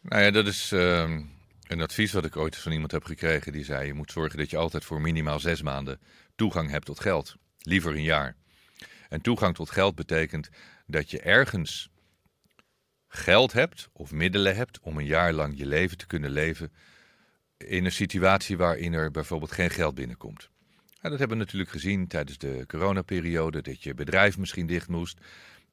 Nou ja, dat is ehm, een advies wat ik ooit van iemand heb gekregen, die zei: Je moet zorgen dat je altijd voor minimaal zes maanden toegang hebt tot geld. Liever een jaar. En toegang tot geld betekent dat je ergens geld hebt of middelen hebt om een jaar lang je leven te kunnen leven in een situatie waarin er bijvoorbeeld geen geld binnenkomt. dat hebben we natuurlijk gezien tijdens de coronaperiode, dat je bedrijf misschien dicht moest.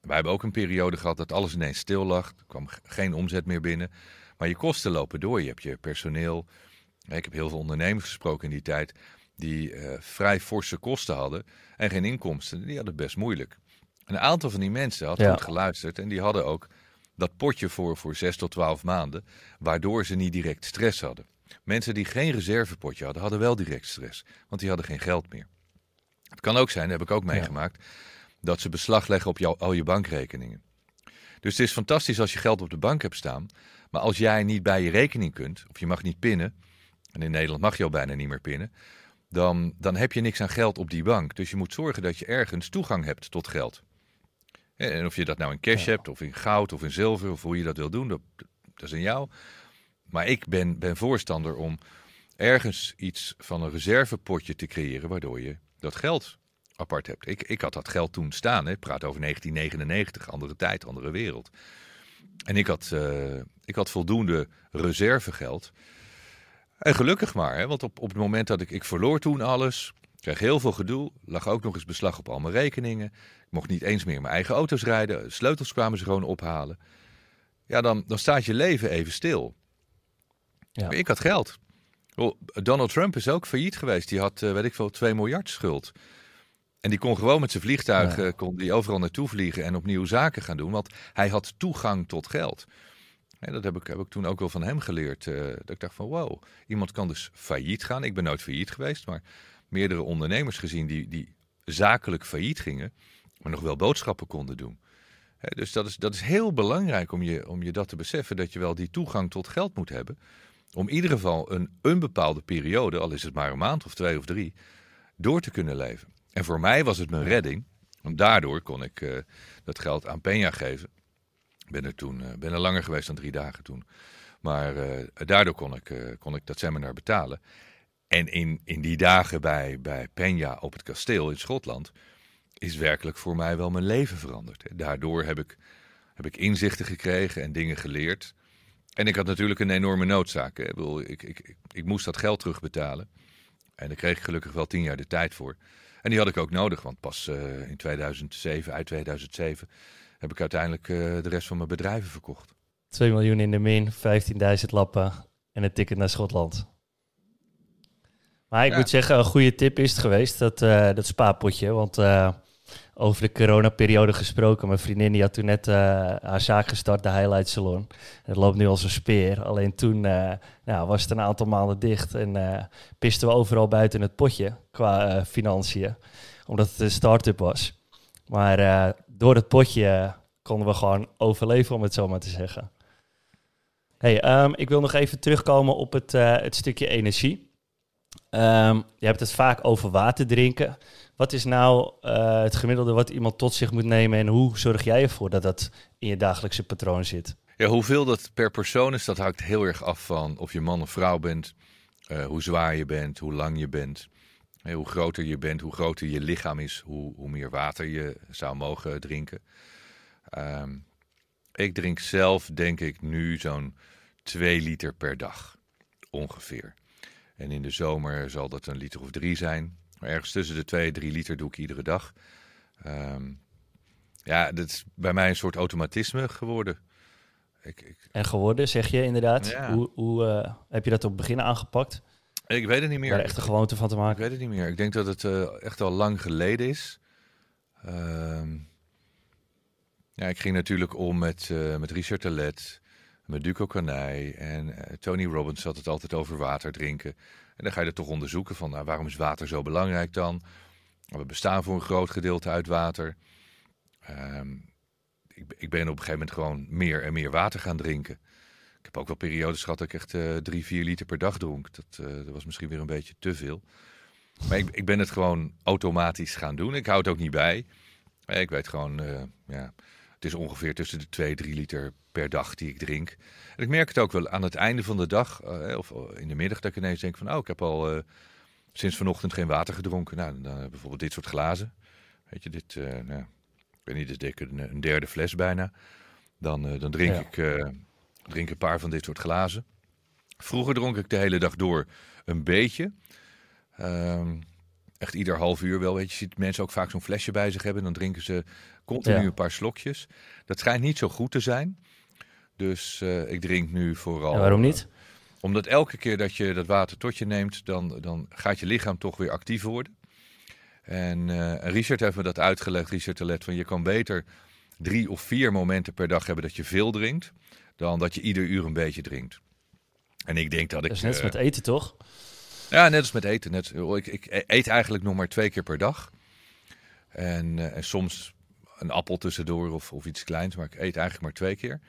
Wij hebben ook een periode gehad dat alles ineens stil lag. Er kwam geen omzet meer binnen. Maar je kosten lopen door. Je hebt je personeel. Ik heb heel veel ondernemers gesproken in die tijd die uh, vrij forse kosten hadden en geen inkomsten. Die hadden het best moeilijk. Een aantal van die mensen had goed geluisterd en die hadden ook dat potje voor, voor 6 tot 12 maanden, waardoor ze niet direct stress hadden. Mensen die geen reservepotje hadden, hadden wel direct stress, want die hadden geen geld meer. Het kan ook zijn, dat heb ik ook meegemaakt, dat ze beslag leggen op jouw, al je bankrekeningen. Dus het is fantastisch als je geld op de bank hebt staan, maar als jij niet bij je rekening kunt, of je mag niet pinnen, en in Nederland mag je al bijna niet meer pinnen, dan, dan heb je niks aan geld op die bank. Dus je moet zorgen dat je ergens toegang hebt tot geld. En of je dat nou in cash hebt, of in goud, of in zilver, of hoe je dat wil doen, dat, dat is aan jou. Maar ik ben, ben voorstander om ergens iets van een reservepotje te creëren, waardoor je dat geld apart hebt. Ik, ik had dat geld toen staan, hè. ik praat over 1999, andere tijd, andere wereld. En ik had, uh, ik had voldoende reservegeld. En gelukkig maar, hè, want op, op het moment dat ik, ik verloor toen alles, kreeg heel veel gedoe, lag ook nog eens beslag op al mijn rekeningen. Ik mocht niet eens meer mijn eigen auto's rijden, sleutels kwamen ze gewoon ophalen. Ja, dan, dan staat je leven even stil. Ja. Maar ik had geld. Donald Trump is ook failliet geweest. Die had, uh, weet ik veel, 2 miljard schuld. En die kon gewoon met zijn vliegtuig ja. kon die overal naartoe vliegen en opnieuw zaken gaan doen. Want hij had toegang tot geld. En dat heb ik, heb ik toen ook wel van hem geleerd. Uh, dat ik dacht van wow, iemand kan dus failliet gaan. Ik ben nooit failliet geweest, maar meerdere ondernemers gezien die, die zakelijk failliet gingen, maar nog wel boodschappen konden doen. dus dat is, dat is heel belangrijk om je, om je dat te beseffen, dat je wel die toegang tot geld moet hebben. Om in ieder geval een, een bepaalde periode, al is het maar een maand of twee of drie, door te kunnen leven. En voor mij was het mijn redding. Want daardoor kon ik uh, dat geld aan Peña geven. Ben er toen uh, ben er langer geweest dan drie dagen toen. Maar daardoor kon ik, kon ik dat seminar betalen. En in, in die dagen bij, bij Peña op het kasteel in Schotland is werkelijk voor mij wel mijn leven veranderd. Daardoor heb ik, heb ik inzichten gekregen en dingen geleerd. En ik had natuurlijk een enorme noodzaak. Ik, ik, ik, ik, moest dat geld terugbetalen. En daar kreeg ik gelukkig wel tien jaar de tijd voor. En die had ik ook nodig, want pas in 2007, uit 2007, heb ik uiteindelijk uh, de rest van mijn bedrijven verkocht. 2 miljoen in de min, 15.000 lappen en een ticket naar Schotland. Maar ik moet zeggen, een goede tip is het geweest, dat, uh, dat spaarpotje. Want uh, over de coronaperiode gesproken, mijn vriendin die had toen net uh, haar zaak gestart, de Highlight Salon. Het loopt nu als een speer. Alleen toen nou, was het een aantal maanden dicht en pisten we overal buiten het potje qua financiën. Omdat het een start-up was. Maar door het potje konden we gewoon overleven, om het zo maar te zeggen. Hey, um, ik wil nog even terugkomen op het, het stukje energie. Um, je hebt het vaak over water drinken. Wat is nou uh, het gemiddelde wat iemand tot zich moet nemen en hoe zorg jij ervoor dat dat in je dagelijkse patroon zit? Ja, hoeveel dat per persoon is, dat hangt heel erg af van of je man of vrouw bent, uh, hoe zwaar je bent, hoe lang je bent. Hoe groter je bent, hoe groter je lichaam is, hoe, hoe meer water je zou mogen drinken. Um, ik drink zelf, denk ik, nu zo'n 2 liter per dag. Ongeveer. En in de zomer zal dat een liter of drie zijn. Maar ergens tussen de twee en drie liter doe ik iedere dag. Um, ja, dat is bij mij een soort automatisme geworden. Ik, ik... En geworden, zeg je inderdaad. Hoe, hoe uh, heb je dat op het begin aangepakt? Ik weet het niet meer. Daar echt een gewoonte van te maken? Ik weet het niet meer. Ik denk dat het uh, echt al lang geleden is. Uh, ja, ik ging natuurlijk om met, uh, met Richard Telet met Duco Kanij en uh, Tony Robbins had het altijd over water drinken. En dan ga je er toch onderzoeken van nou, waarom is water zo belangrijk dan? We bestaan voor een groot gedeelte uit water. Um, ik, ik, ben op een gegeven moment gewoon meer en meer water gaan drinken. Ik heb ook wel periodes gehad dat ik echt uh, drie, vier liter per dag dronk. Dat, uh, dat was misschien weer een beetje te veel. Maar ik, ik, ben het gewoon automatisch gaan doen. Ik hou het ook niet bij. Ik weet gewoon, ja, het is ongeveer tussen de 2 3 liter per dag die ik drink. En ik merk het ook wel aan het einde van de dag, uh, of in de middag, dat ik ineens denk van, oh, ik heb al uh, sinds vanochtend geen water gedronken. Nou, dan bijvoorbeeld dit soort glazen. Weet je, dit, nou, ik weet niet, dit is een, een, derde fles bijna. Dan, dan drink, ik, drink een paar van dit soort glazen. Vroeger dronk ik de hele dag door een beetje. Um, echt ieder half uur wel. Weet je, ziet mensen ook vaak zo'n flesje bij zich hebben. Dan drinken ze continu een paar slokjes. Dat schijnt niet zo goed te zijn. Dus uh, ik drink nu vooral. En waarom niet? Uh, omdat elke keer dat je dat water tot je neemt, dan, dan gaat je lichaam toch weer actief worden. En uh, Richard heeft me dat uitgelegd, Richard Telet, van je kan beter drie of vier momenten per dag hebben dat je veel drinkt, dan dat je ieder uur een beetje drinkt. En ik denk dat ik. Dat is net als met eten, toch? Ja, net als met eten. Net, ik, ik eet eigenlijk nog maar twee keer per dag. En, uh, en soms een appel tussendoor of, of iets kleins, maar ik eet eigenlijk maar twee keer.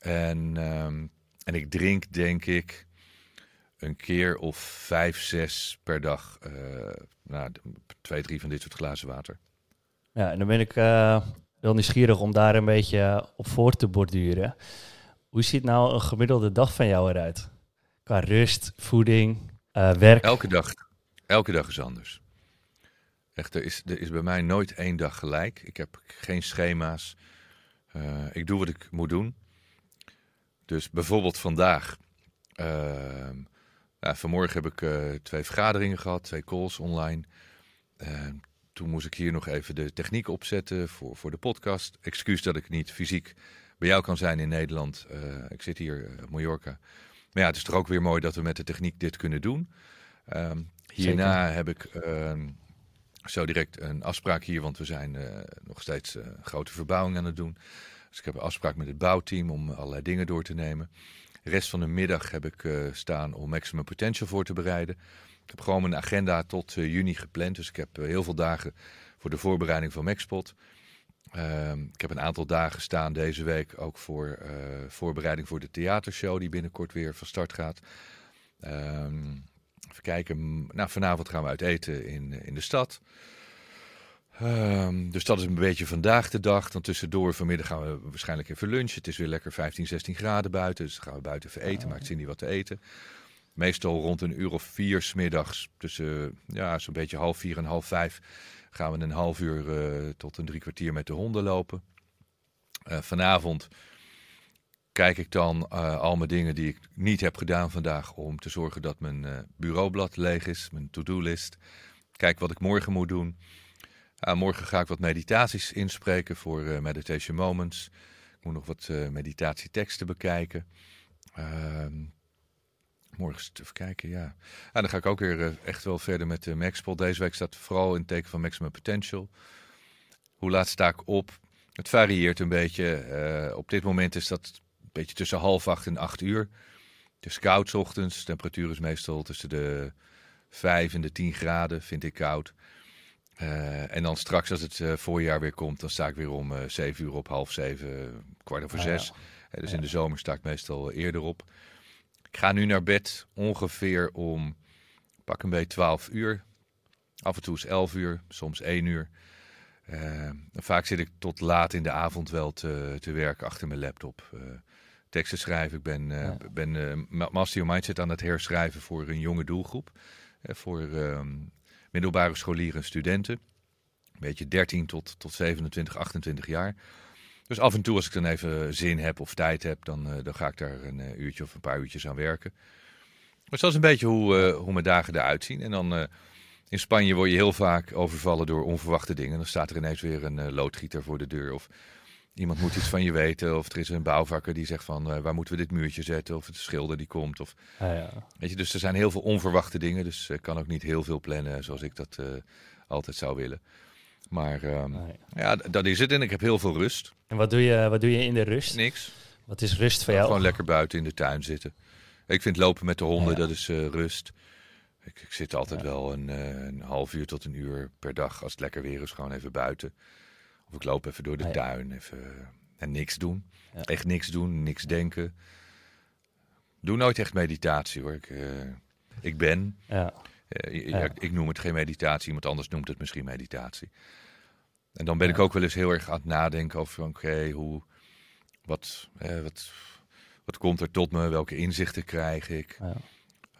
En, um, en ik drink, denk ik, een keer of vijf, zes per dag. Uh, nou, twee, drie van dit soort glazen water. Ja, en dan ben ik uh, wel nieuwsgierig om daar een beetje op voor te borduren. Hoe ziet nou een gemiddelde dag van jou eruit? Qua rust, voeding, uh, werk? Elke dag. Elke dag is anders. Echt, er is, er is bij mij nooit één dag gelijk. Ik heb geen schema's. Uh, ik doe wat ik moet doen. Dus bijvoorbeeld vandaag. Uh, nou, vanmorgen heb ik uh, twee vergaderingen gehad, twee calls online. Ehm, toen moest ik hier nog even de techniek opzetten voor, voor de podcast. Excuus dat ik niet fysiek bij jou kan zijn in Nederland. Eh, ik zit hier op Mallorca. Maar ja, het is toch ook weer mooi dat we met de techniek dit kunnen doen. Ehm, hierna heb ik ehm, zo direct een afspraak hier, want we zijn uh, nog steeds grote verbouwing aan het doen. Dus ik heb een afspraak met het bouwteam om allerlei dingen door te nemen. De rest van de middag heb ik uh, staan om Maximum Potential voor te bereiden. Ik heb gewoon mijn agenda tot juni gepland, dus ik heb heel veel dagen voor de voorbereiding van Maxpot. Ehm, ik heb een aantal dagen staan deze week ook voor voorbereiding voor de theatershow die binnenkort weer van start gaat. Um, Even kijken. Nou, vanavond gaan we uit eten in, in de stad. Ehm, dus dat is een beetje vandaag de dag. Dan tussendoor vanmiddag gaan we waarschijnlijk even lunchen. Het is weer lekker 15, 16 graden buiten. Dus dan gaan we buiten even eten. Maakt zin niet wat te eten. Meestal rond een uur of vier smiddags. Tussen ja, zo'n beetje half vier en half vijf. Gaan we een half uur eh, tot een drie kwartier met de honden lopen. Eh, vanavond kijk ik dan uh, al mijn dingen die ik niet heb gedaan vandaag. Om te zorgen dat mijn bureaublad leeg is. Mijn to-do-list. Kijk wat ik morgen moet doen. Morgen ga ik wat meditaties inspreken voor Meditation Moments. Ik moet nog wat meditatieteksten bekijken. Morgen even kijken, ja. En ah, dan ga ik ook weer echt wel verder met de Maxpol. Deze week staat vooral in het teken van Maximum Potential. Hoe laat sta ik op? Het varieert een beetje. op dit moment is dat een beetje tussen half acht en acht uur. Het is koud ochtends. De temperatuur is meestal tussen de 5 en de 10 graden, vind ik koud. Uh, en dan straks als het voorjaar weer komt, dan sta ik weer om eh, 7 uur op, half 7, kwart over 6. Ah, ja. dus ja. in de zomer sta ik meestal eerder op. Ik ga nu naar bed ongeveer om pak een beetje 12 uur. Af en toe is 11 uur, soms 1 uur. vaak zit ik tot laat in de avond wel te, te werken achter mijn laptop. teksten schrijven. Ik ben, ja. ben Master Your Mindset aan het herschrijven voor een jonge doelgroep. voor ehm, middelbare scholieren en studenten. Een beetje 13 tot, tot 27, 28 jaar. Dus af en toe als ik dan even zin heb of tijd heb, dan, uh, dan ga ik daar een uh, uurtje of een paar uurtjes aan werken. Maar dat is een beetje hoe, uh, hoe mijn dagen eruit zien. En dan in Spanje word je heel vaak overvallen door onverwachte dingen. Dan staat er ineens weer een loodgieter voor de deur of iemand moet iets van je weten. Of er is een bouwvakker die zegt van waar moeten we dit muurtje zetten. Of het schilder die komt. Of, ah, ja. weet je, dus er zijn heel veel onverwachte dingen. Dus ik kan ook niet heel veel plannen zoals ik dat altijd zou willen. Maar um, ah, ja. ja. dat is het. En ik heb heel veel rust. En wat doe je, wat doe je in de rust? Niks. Wat is rust voor jou? Gewoon lekker buiten in de tuin zitten. Ik vind lopen met de honden, ja. dat is uh, rust. Ik, ik, zit altijd ja. wel een, uh, een, half uur tot een uur per dag, als het lekker weer is, gewoon even buiten. Of ik loop even door de ah, tuin, even, en niks doen. Echt niks doen, niks denken. Doe nooit echt meditatie hoor. Ik, ik ben. Ja. Ik noem het geen meditatie, iemand anders noemt het misschien meditatie. En dan ben ik ook wel eens heel erg aan het nadenken over, oké, okay, hoe, wat, eh, wat, wat komt er tot me? Welke inzichten krijg ik? Ja.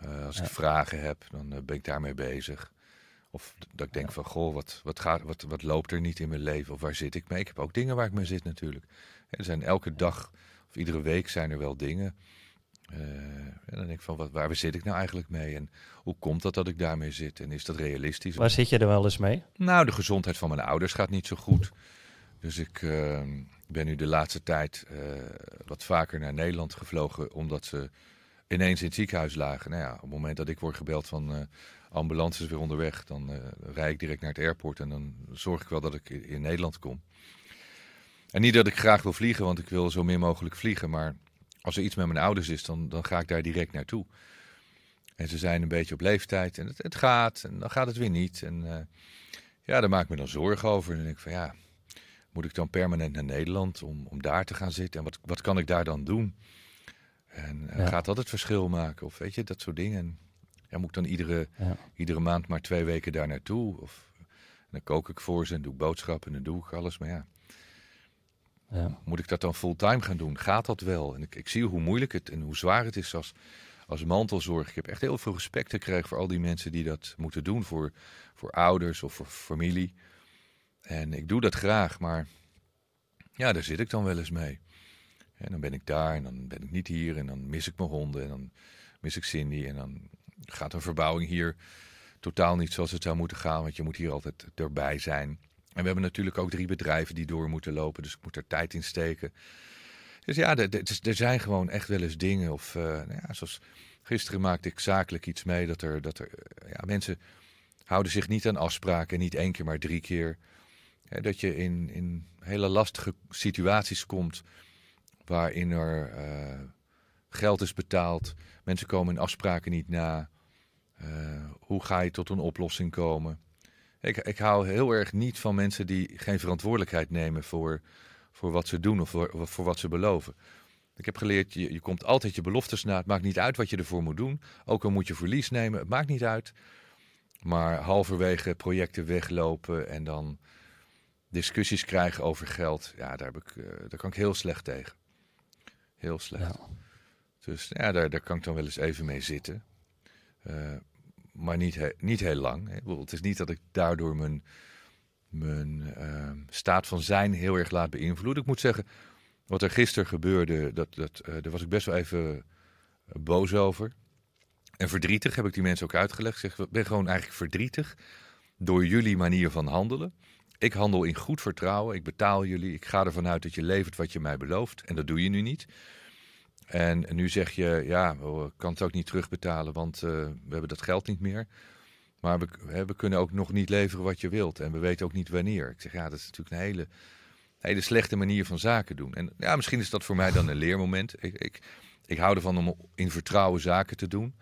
Uh, als ik vragen heb, dan uh, ben ik daarmee bezig. Of dat ik denk van, goh, wat, wat, gaat, wat, wat loopt er niet in mijn leven? Of waar zit ik mee? Ik heb ook dingen waar ik mee zit natuurlijk. Er zijn elke dag of iedere week zijn er wel dingen. Uh, en dan denk ik van, wat, waar zit ik nou eigenlijk mee? En hoe komt dat dat ik daarmee zit? En is dat realistisch? Waar zit je er wel eens mee? Nou, de gezondheid van mijn ouders gaat niet zo goed. Dus ik uh, ben nu de laatste tijd uh, wat vaker naar Nederland gevlogen, omdat ze ineens in het ziekenhuis lagen. Nou ja, op het moment dat ik word gebeld van ambulance is weer onderweg, dan rijd ik direct naar het airport en dan zorg ik wel dat ik in Nederland kom. En niet dat ik graag wil vliegen, want ik wil zo min mogelijk vliegen, maar als er iets met mijn ouders is, dan, dan ga ik daar direct naartoe. En ze zijn een beetje op leeftijd en het, het gaat en dan gaat het weer niet. En uh, ja, daar maak ik me dan zorgen over. En dan denk ik van ja, moet ik dan permanent naar Nederland om, om daar te gaan zitten? En wat, wat kan ik daar dan doen? En uh, ja. gaat dat het verschil maken? Of weet je, dat soort dingen. En, ja, moet ik dan iedere, ja. iedere maand maar twee weken daar naartoe? Of dan kook ik voor ze en doe ik boodschappen en dan doe ik alles. Maar ja, Moet ik dat dan fulltime gaan doen? Gaat dat wel? En ik, ik, zie hoe moeilijk het en hoe zwaar het is als, als mantelzorg. Ik heb echt heel veel respect gekregen voor al die mensen die dat moeten doen. Voor, voor ouders of voor familie. En ik doe dat graag, maar ja, daar zit ik dan wel eens mee. En dan ben ik daar en dan ben ik niet hier en dan mis ik mijn honden en dan mis ik Cindy. En dan gaat een verbouwing hier totaal niet zoals het zou moeten gaan, want je moet hier altijd erbij zijn. En we hebben natuurlijk ook drie bedrijven die door moeten lopen, dus ik moet er tijd in steken. Dus ja, er zijn gewoon echt wel eens dingen. Of uh, nou ja, zoals gisteren maakte ik zakelijk iets mee dat er, dat er ja, mensen houden zich niet aan afspraken, niet één keer, maar drie keer. Dat je in, in hele lastige situaties komt waarin er uh, geld is betaald, mensen komen in afspraken niet na. Hoe ga je tot een oplossing komen? Ik, ik hou heel erg niet van mensen die geen verantwoordelijkheid nemen voor, voor wat ze doen of voor, voor wat ze beloven. Ik heb geleerd, je, je komt altijd je beloftes na. Het maakt niet uit wat je ervoor moet doen. Ook al moet je verlies nemen, het maakt niet uit. Maar halverwege projecten weglopen en dan discussies krijgen over geld, ja, daar, heb ik, eh, daar kan ik heel slecht tegen. Heel slecht. Ja. Dus ja, daar, daar kan ik dan wel eens even mee zitten. Eh, maar niet, niet heel lang. Het is niet dat ik daardoor mijn, mijn eh, staat van zijn heel erg laat beïnvloeden. Ik moet zeggen, wat er gisteren gebeurde, dat, dat, eh, daar was ik best wel even boos over. En verdrietig heb ik die mensen ook uitgelegd. Ik ben gewoon eigenlijk verdrietig door jullie manier van handelen. Ik handel in goed vertrouwen. Ik betaal jullie. Ik ga ervan uit dat je levert wat je mij belooft. En dat doe je nu niet. En nu zeg je, ja, we kan het ook niet terugbetalen, want eh, we hebben dat geld niet meer. Maar we, we kunnen ook nog niet leveren wat je wilt. En we weten ook niet wanneer. Ik zeg, ja, dat is natuurlijk een hele, hele slechte manier van zaken doen. En ja, misschien is dat voor mij dan een leermoment. Ik, ik, ik hou ervan om in vertrouwen zaken te doen.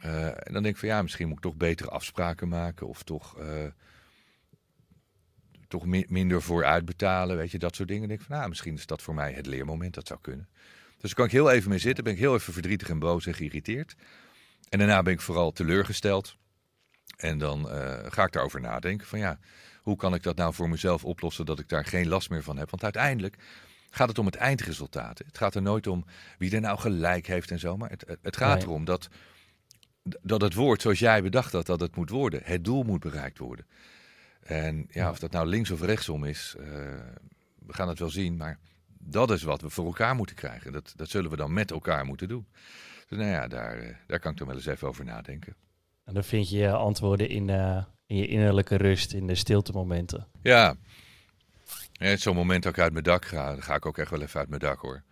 Eh, en dan denk ik van ja, misschien moet ik toch betere afspraken maken. Of toch, eh, toch mi- minder voor uitbetalen. Weet je, dat soort dingen. Dan denk ik van nou, misschien is dat voor mij het leermoment. Dat zou kunnen. Dus daar kan ik heel even mee zitten. Ben ik heel even verdrietig en boos en geïrriteerd. En daarna ben ik vooral teleurgesteld. En dan eh, ga ik daarover nadenken van ja, hoe kan ik dat nou voor mezelf oplossen dat ik daar geen last meer van heb? Want uiteindelijk gaat het om het eindresultaat. Het gaat er nooit om wie er nou gelijk heeft en zo. Maar het, het- gaat Nee. erom dat, dat het woord zoals jij bedacht had dat het moet worden. Het doel moet bereikt worden. En ja, Ja. of dat nou links of rechtsom is, eh, we gaan het wel zien. Maar dat is wat we voor elkaar moeten krijgen. Dat, dat zullen we dan met elkaar moeten doen. Dus nou ja, daar, eh, daar kan ik toch wel eens even over nadenken. En dan vind je antwoorden in, eh, in je innerlijke rust, in de stilte momenten. Ja, Ja, zo'n moment dat ik uit mijn dak ga, dan ga ik ook echt wel even uit mijn dak hoor.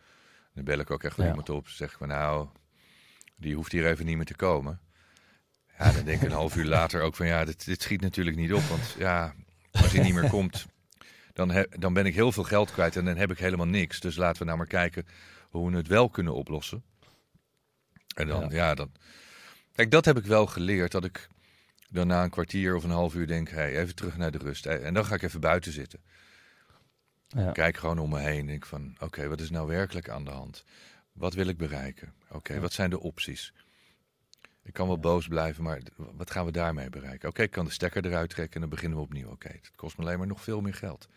Dan bel ik ook echt wel Ja. iemand op. Dan zeg ik van nou, die hoeft hier even niet meer te komen. Ja, dan denk ik een half uur later ook van ja, dit, dit schiet natuurlijk niet op. Want ja, als hij niet meer komt, dan, he- dan ben ik heel veel geld kwijt en dan heb ik helemaal niks. Dus laten we nou maar kijken hoe we het wel kunnen oplossen. En dan, Ja. ja, dan... Kijk, dat heb ik wel geleerd, dat ik dan na een kwartier of een half uur denk, hey, even terug naar de rust. En dan ga ik even buiten zitten. Ja. Kijk gewoon om me heen. en Denk van, oké, wat is nou werkelijk aan de hand? Wat wil ik bereiken? Oké, Ja. wat zijn de opties? Ik kan wel boos blijven, maar wat gaan we daarmee bereiken? Oké, ik kan de stekker eruit trekken en dan beginnen we opnieuw. Oké, het kost me alleen maar nog veel meer geld.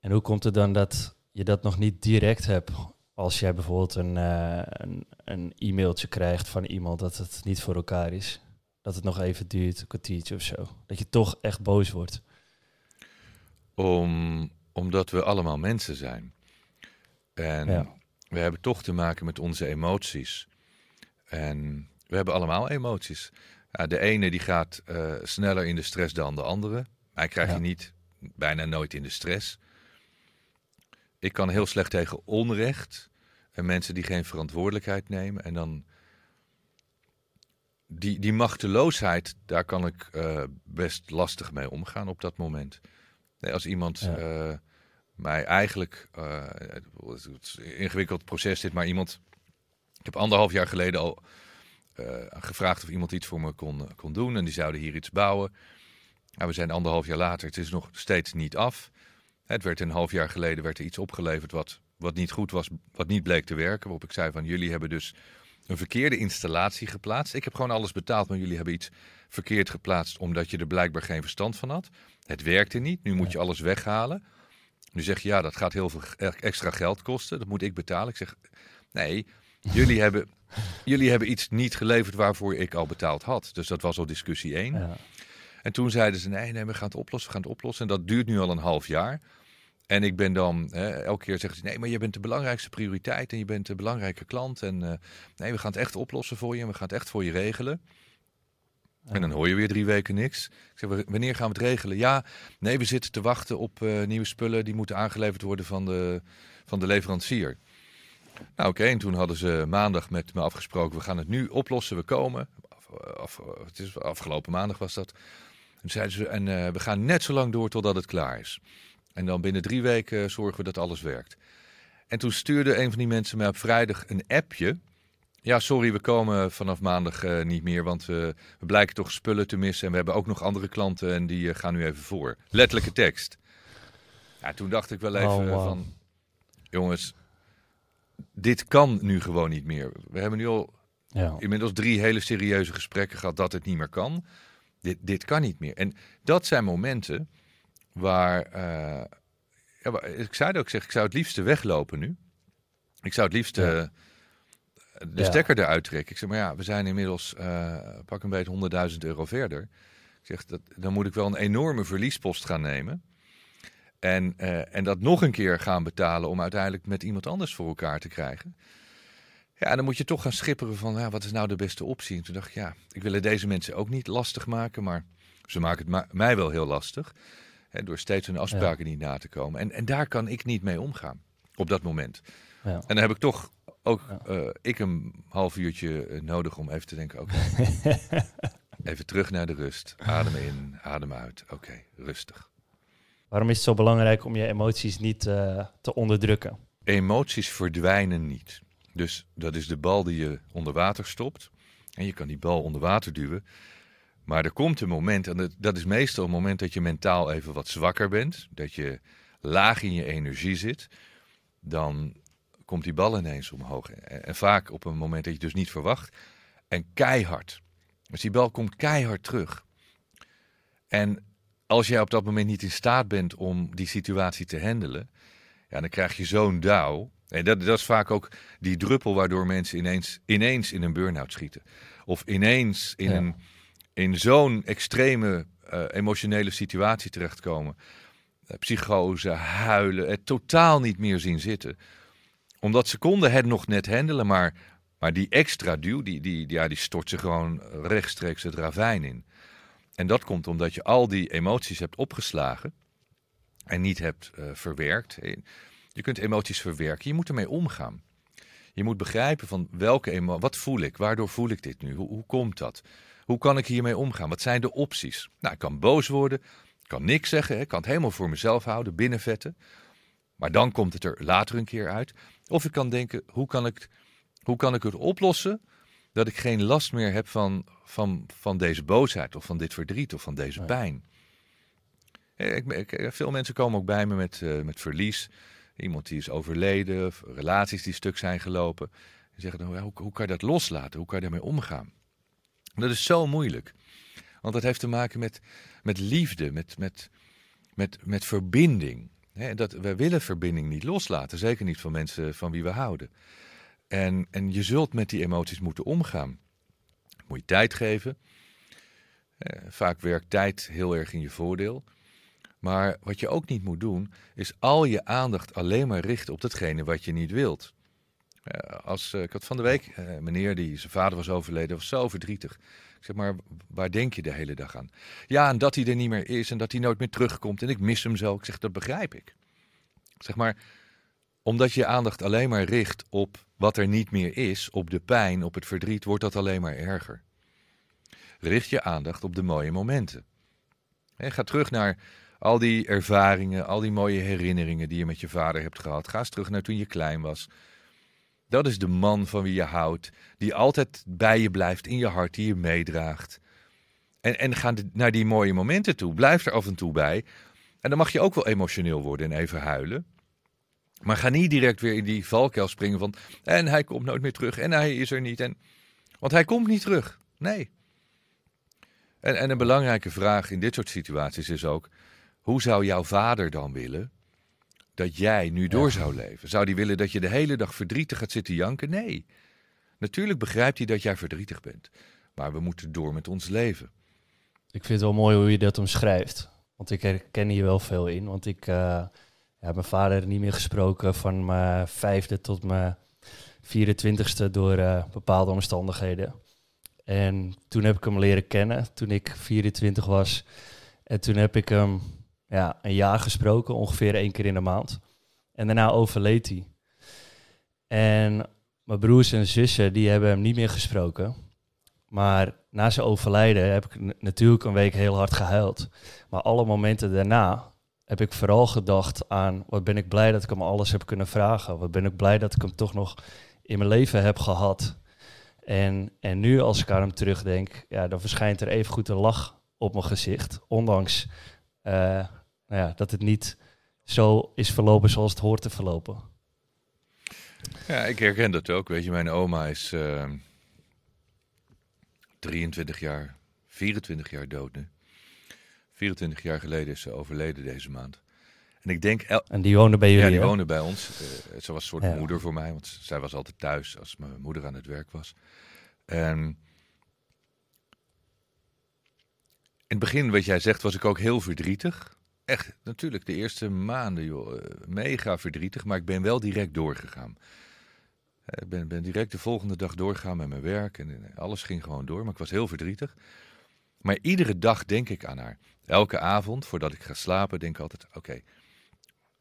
En hoe komt het dan dat je dat nog niet direct hebt als jij bijvoorbeeld een, eh, een, een e-mailtje krijgt van iemand dat het niet voor elkaar is? Dat het nog even duurt, een kwartiertje of zo. Dat je toch echt boos wordt. Om, omdat we allemaal mensen zijn. En Ja. we hebben toch te maken met onze emoties. En we hebben allemaal emoties. Ja, de ene die gaat eh, sneller in de stress dan de andere. Mij krijg je niet bijna nooit in de stress. Ik kan heel slecht tegen onrecht. En mensen die geen verantwoordelijkheid nemen. En dan. Die, die machteloosheid, daar kan ik eh, best lastig mee omgaan op dat moment. Nee, als iemand Ja. eh, mij eigenlijk. het is een ingewikkeld proces dit, maar iemand. Ik heb anderhalf jaar geleden al gevraagd of iemand iets voor me kon, kon doen. En die zouden hier iets bouwen. Nou, we zijn anderhalf jaar later. Het is nog steeds niet af. Het werd een half jaar geleden werd er iets opgeleverd wat, wat niet goed was, wat niet bleek te werken. Waarop ik zei van jullie hebben dus een verkeerde installatie geplaatst. Ik heb gewoon alles betaald, maar jullie hebben iets verkeerd geplaatst omdat je er blijkbaar geen verstand van had. Het werkte niet, nu moet je alles weghalen. Nu zeg je ja, dat gaat heel veel e- extra geld kosten, dat moet ik betalen. Ik zeg nee, jullie hebben, jullie hebben iets niet geleverd waarvoor ik al betaald had. Dus dat was al discussie 1. Ja. En toen zeiden ze: nee, nee, we gaan het oplossen, we gaan het oplossen. En dat duurt nu al een half jaar. En ik ben dan, hè, elke keer zeggen ze: nee, maar je bent de belangrijkste prioriteit en je bent de belangrijke klant. En eh, nee, we gaan het echt oplossen voor je en we gaan het echt voor je regelen. En dan hoor je weer drie weken niks. Ik zeg: "W- wanneer gaan we het regelen? Ja, nee, we zitten te wachten op eh, nieuwe spullen die moeten aangeleverd worden van de, van de leverancier. Nou, oké, en toen hadden ze maandag met me afgesproken: we gaan het nu oplossen, we komen. Af, af- het is afgelopen maandag was dat. En zeiden ze, en eh, we gaan net zo lang door totdat het klaar is. En dan binnen drie weken zorgen we dat alles werkt. En toen stuurde een van die mensen mij op vrijdag een appje. Ja, sorry, we komen vanaf maandag eh, niet meer, want we, we blijken toch spullen te missen. En we hebben ook nog andere klanten en die eh, gaan nu even voor. Letterlijke tekst. Ja, toen dacht ik wel even Oh, eh, wow. van, jongens, dit kan nu gewoon niet meer. We hebben nu al Ja. inmiddels drie hele serieuze gesprekken gehad dat het niet meer kan. Dit, dit kan niet meer. En dat zijn momenten waar, eh, ja, ik zei het ook, ik zeg, ik zou het liefste weglopen nu. Ik zou het liefst Ja. eh, de stekker eruit trekken. Ik zeg, maar ja, we zijn inmiddels eh, pak een beetje 100.000 euro verder. Ik zeg, dat, dan moet ik wel een enorme verliespost gaan nemen. En, eh, en dat nog een keer gaan betalen om uiteindelijk met iemand anders voor elkaar te krijgen. Ja, dan moet je toch gaan schipperen van, ja, wat is nou de beste optie? En toen dacht ik, ja, ik wil het deze mensen ook niet lastig maken, maar ze maken het mij wel heel lastig. Hè, door steeds hun afspraken niet na te komen. En, en daar kan ik niet mee omgaan op dat moment. Ja. En dan heb ik toch ook Ja. eh, ik een half uurtje eh, nodig om even te denken, oké, *laughs* even terug naar de rust. Adem in, adem uit. Oké, rustig. Waarom is het zo belangrijk om je emoties niet eh, te onderdrukken? Emoties verdwijnen niet. Dus dat is de bal die je onder water stopt. En je kan die bal onder water duwen. Maar er komt een moment, en dat, is meestal een moment dat je mentaal even wat zwakker bent. Dat je laag in je energie zit. Dan komt die bal ineens omhoog. En, vaak op een moment dat je dus niet verwacht. En keihard. Dus die bal komt keihard terug. En als jij op dat moment niet in staat bent om die situatie te handelen. Ja, dan krijg je zo'n dauw. En dat, dat is vaak ook die druppel waardoor mensen ineens, ineens in een burn-out schieten. Of ineens in, Ja. een, in zo'n extreme eh, emotionele situatie terechtkomen. Eh, psychose, huilen, het totaal niet meer zien zitten. Omdat ze konden het nog net handelen, maar, maar die extra duw, die, die, ja, die stort ze gewoon rechtstreeks het ravijn in. En dat komt omdat je al die emoties hebt opgeslagen en niet hebt eh, verwerkt. Je kunt emoties verwerken, je moet ermee omgaan. Je moet begrijpen van welke emo wat voel ik, waardoor voel ik dit nu, hoe, komt dat? Hoe kan ik hiermee omgaan? Wat zijn de opties? Nou, ik kan boos worden, ik kan niks zeggen, ik kan het helemaal voor mezelf houden, binnenvetten. Maar dan komt het er later een keer uit. Of ik kan denken, hoe kan ik, hoe kan ik het oplossen dat ik geen last meer heb van, van, van deze boosheid of van dit verdriet of van deze pijn? Eh, Ik, ik, veel mensen komen ook bij me met, eh, met verlies. Iemand die is overleden, of relaties die stuk zijn gelopen. En zeggen dan, hoe, hoe kan je dat loslaten? Hoe kan je daarmee omgaan? Dat is zo moeilijk. Want dat heeft te maken met, met liefde, met, met, met, met verbinding. Hè, dat, wij willen verbinding niet loslaten, zeker niet van mensen van wie we houden. En, en je zult met die emoties moeten omgaan. Moet je tijd geven. Eh, vaak werkt tijd heel erg in je voordeel. Maar wat je ook niet moet doen, is al je aandacht alleen maar richten op datgene wat je niet wilt. Eh, als, eh, ik had van de week een meneer die zijn vader was overleden, was zo verdrietig. Ik zeg maar, waar denk je de hele dag aan? Ja, en dat hij er niet meer is en dat hij nooit meer terugkomt en ik mis hem zo. Ik zeg, dat begrijp. Ik Zeg maar, omdat je aandacht alleen maar richt op wat er niet meer is, op de pijn, op het verdriet, wordt dat alleen maar erger. Richt je aandacht op de mooie momenten. Ga terug naar al die ervaringen, al die mooie herinneringen die je met je vader hebt gehad. Ga eens terug naar toen je klein was. Dat is de man van wie je houdt, die altijd bij je blijft, in je hart, die je meedraagt. En, en ga naar die mooie momenten toe. Blijf er af en toe bij. En dan mag je ook wel emotioneel worden en even huilen. Maar ga niet direct weer in die valkuil springen van... en hij komt nooit meer terug en hij is er niet. En, want hij komt niet terug. Nee. En, en een belangrijke vraag in dit soort situaties is ook... hoe zou jouw vader dan willen dat jij nu door zou leven? Zou die willen dat je de hele dag verdrietig gaat zitten janken? Nee. Natuurlijk begrijpt hij dat jij verdrietig bent. Maar we moeten door met ons leven. Ik vind het wel mooi hoe je dat omschrijft. Want ik herken hier wel veel in. Want ik eh, heb mijn vader niet meer gesproken van mijn vijfde tot mijn 24ste door eh, bepaalde omstandigheden. En toen heb ik hem leren kennen toen ik 24 was. En toen heb ik hem ja, een jaar gesproken, ongeveer één keer in de maand. En daarna overleed hij. En mijn broers en zussen die hebben hem niet meer gesproken. Maar na zijn overlijden heb ik natuurlijk een week heel hard gehuild. Maar alle momenten daarna heb ik vooral gedacht aan... wat ben ik blij dat ik hem alles heb kunnen vragen. Wat ben ik blij dat ik hem toch nog in mijn leven heb gehad. En, en nu als ik aan hem terugdenk... Ja, dan verschijnt er even goed een lach op mijn gezicht. Ondanks eh, nou ja, dat het niet zo is verlopen zoals het hoort te verlopen. Ja, ik herken dat ook. Weet je, mijn oma is eh, 23 jaar, 24 jaar dood. 24 jaar geleden is ze overleden deze maand. En ik denk... En die woonde bij jullie, Ja, die woonde bij ons. Uh, ze was een soort Ja. moeder voor mij, want zij was altijd thuis als mijn moeder aan het werk was. En in het begin, wat jij zegt, was ik ook heel verdrietig. Echt, natuurlijk, de eerste maanden, joh, eh, mega verdrietig. Maar ik ben wel direct doorgegaan. Eh, Ik ben, ben direct de volgende dag doorgegaan met mijn werk. En eh, alles ging gewoon door, maar ik was heel verdrietig. Maar iedere dag denk ik aan haar. Elke avond, voordat ik ga slapen, denk ik altijd... Oké,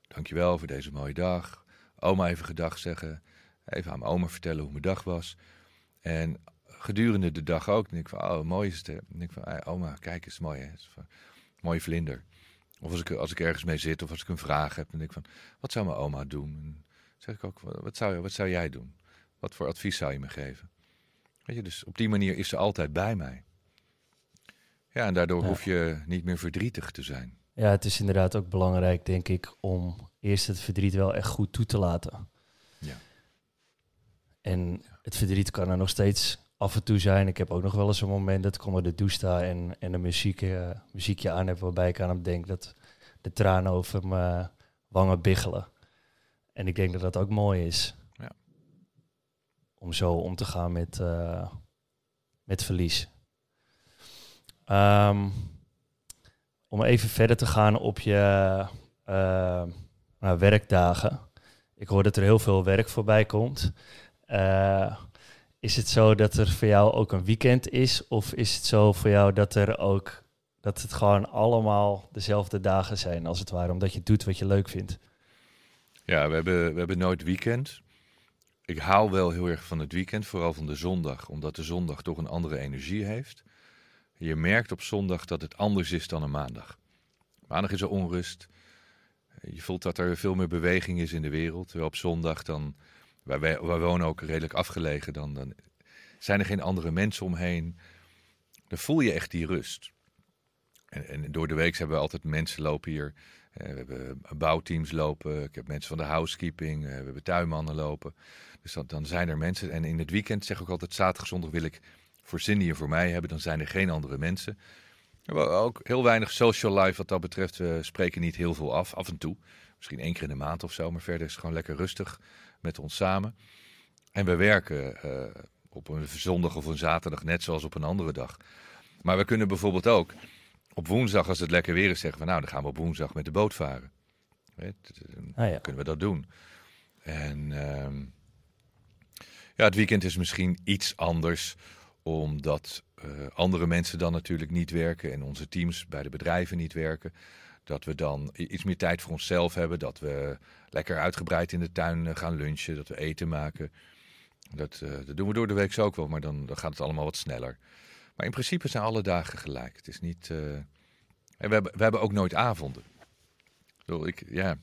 dankjewel voor deze mooie dag. Oma even gedag zeggen. Even aan mijn oma vertellen hoe mijn dag was. En gedurende de dag ook. denk ik van, oh, mooi is het. denk ik van, ah, oma, kijk eens, mooi hè. Mooie vlinder. Of als ik, als ik ergens mee zit of als ik een vraag heb, dan denk ik van, wat zou mijn oma doen? En zeg ik ook, wat zou, wat zou jij doen? Wat voor advies zou je me geven? Weet je, dus op die manier is ze altijd bij mij. Ja, en daardoor Ja. hoef je niet meer verdrietig te zijn. Ja, het is inderdaad ook belangrijk, denk ik, om eerst het verdriet wel echt goed toe te laten. Ja. En het verdriet kan er nog steeds af en toe zijn. Ik heb ook nog wel eens een moment dat ik onder de douche sta en, en een muziek, muziekje aan heb waarbij ik aan hem denk dat de tranen over mijn wangen biggelen. En ik denk dat dat ook mooi is. Ja. Om zo om te gaan met, eh, met verlies. Ehm, om even verder te gaan op je eh, nou, werkdagen. Ik hoor dat er heel veel werk voorbij komt. Eh, is het zo dat er voor jou ook een weekend is? Of is het zo voor jou dat er ook dat het gewoon allemaal dezelfde dagen zijn, als het ware, omdat je doet wat je leuk vindt? Ja, we hebben, we hebben nooit weekend. Ik hou wel heel erg van het weekend, vooral van de zondag, omdat de zondag toch een andere energie heeft. Je merkt op zondag dat het anders is dan een maandag. Maandag is er onrust. Je voelt dat er veel meer beweging is in de wereld. Terwijl op zondag dan, wij, wij, wonen ook redelijk afgelegen, dan, dan zijn er geen andere mensen omheen. Dan voel je echt die rust. En, en door de week hebben we altijd mensen lopen hier. Eh, we hebben bouwteams lopen. Ik heb mensen van de housekeeping. eh, we hebben tuinmannen lopen. Dus dan, dan zijn er mensen. En in het weekend zeg ik ook altijd: zaterdag, zondag wil ik voor Cindy en voor mij hebben. Dan zijn er geen andere mensen. We hebben ook heel weinig social life wat dat betreft. We spreken niet heel veel af, af en toe. Misschien één keer in de maand of zo. Maar verder is het gewoon lekker rustig met ons samen. En we werken eh, op een zondag of een zaterdag net zoals op een andere dag. Maar we kunnen bijvoorbeeld ook op woensdag, als het lekker weer is, zeggen van nou, dan gaan we op woensdag met de boot varen. Weet, dan Ah ja. kunnen we dat doen. En ehm, ja, het weekend is misschien iets anders, omdat eh, andere mensen dan natuurlijk niet werken en onze teams bij de bedrijven niet werken. Dat we dan iets meer tijd voor onszelf hebben, dat we lekker uitgebreid in de tuin eh, gaan lunchen, dat we eten maken. Dat, eh, dat doen we door de week ook wel, maar dan, dan gaat het allemaal wat sneller. Maar in principe zijn alle dagen gelijk. Het is niet. En we hebben, we hebben ook nooit avonden. Ik, ja,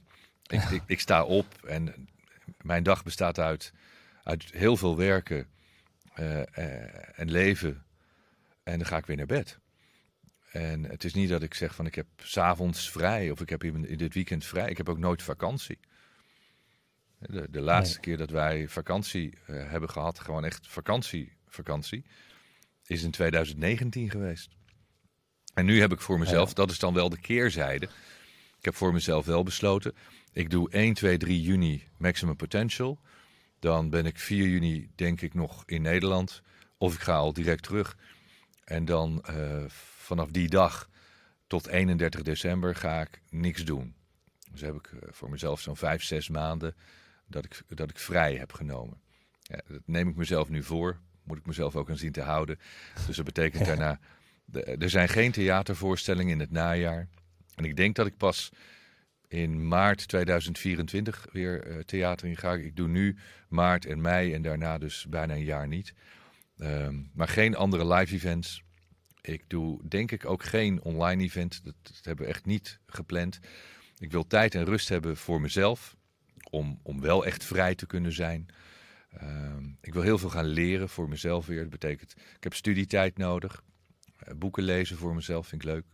ik, ik, ik sta op en mijn dag bestaat uit, uit heel veel werken en leven. En dan ga ik weer naar bed. En het is niet dat ik zeg van ik heb s'avonds vrij of ik heb in, in dit weekend vrij. Ik heb ook nooit vakantie. De, de laatste keer dat wij vakantie eh, hebben gehad, gewoon echt vakantie, vakantie, is in 2019 geweest. En nu heb ik voor mezelf, dat is dan wel de keerzijde. Ik heb voor mezelf wel besloten. Ik doe 1, 2, 3 juni maximum potential. Dan ben ik 4 juni denk ik nog in Nederland. Of ik ga al direct terug. En dan eh, vanaf die dag tot 31 december ga ik niks doen. Dus heb ik eh, voor mezelf zo'n 5, 6 maanden dat ik, dat ik vrij heb genomen. Ja, dat neem ik mezelf nu voor. Moet ik mezelf ook aan zien te houden. Dus dat betekent *laughs* daarna... de- er zijn geen theatervoorstellingen in het najaar. En ik denk dat ik pas in maart 2024 weer eh, theater in ga. Ik doe nu maart en mei en daarna dus bijna een jaar niet. Ehm, maar geen andere live events. Ik doe denk ik ook geen online event. Dat, hebben we echt niet gepland. Ik wil tijd en rust hebben voor mezelf. Om, om wel echt vrij te kunnen zijn. Ehm, ik wil heel veel gaan leren voor mezelf weer. Dat betekent, ik heb studietijd nodig. Eh, boeken lezen voor mezelf vind ik leuk.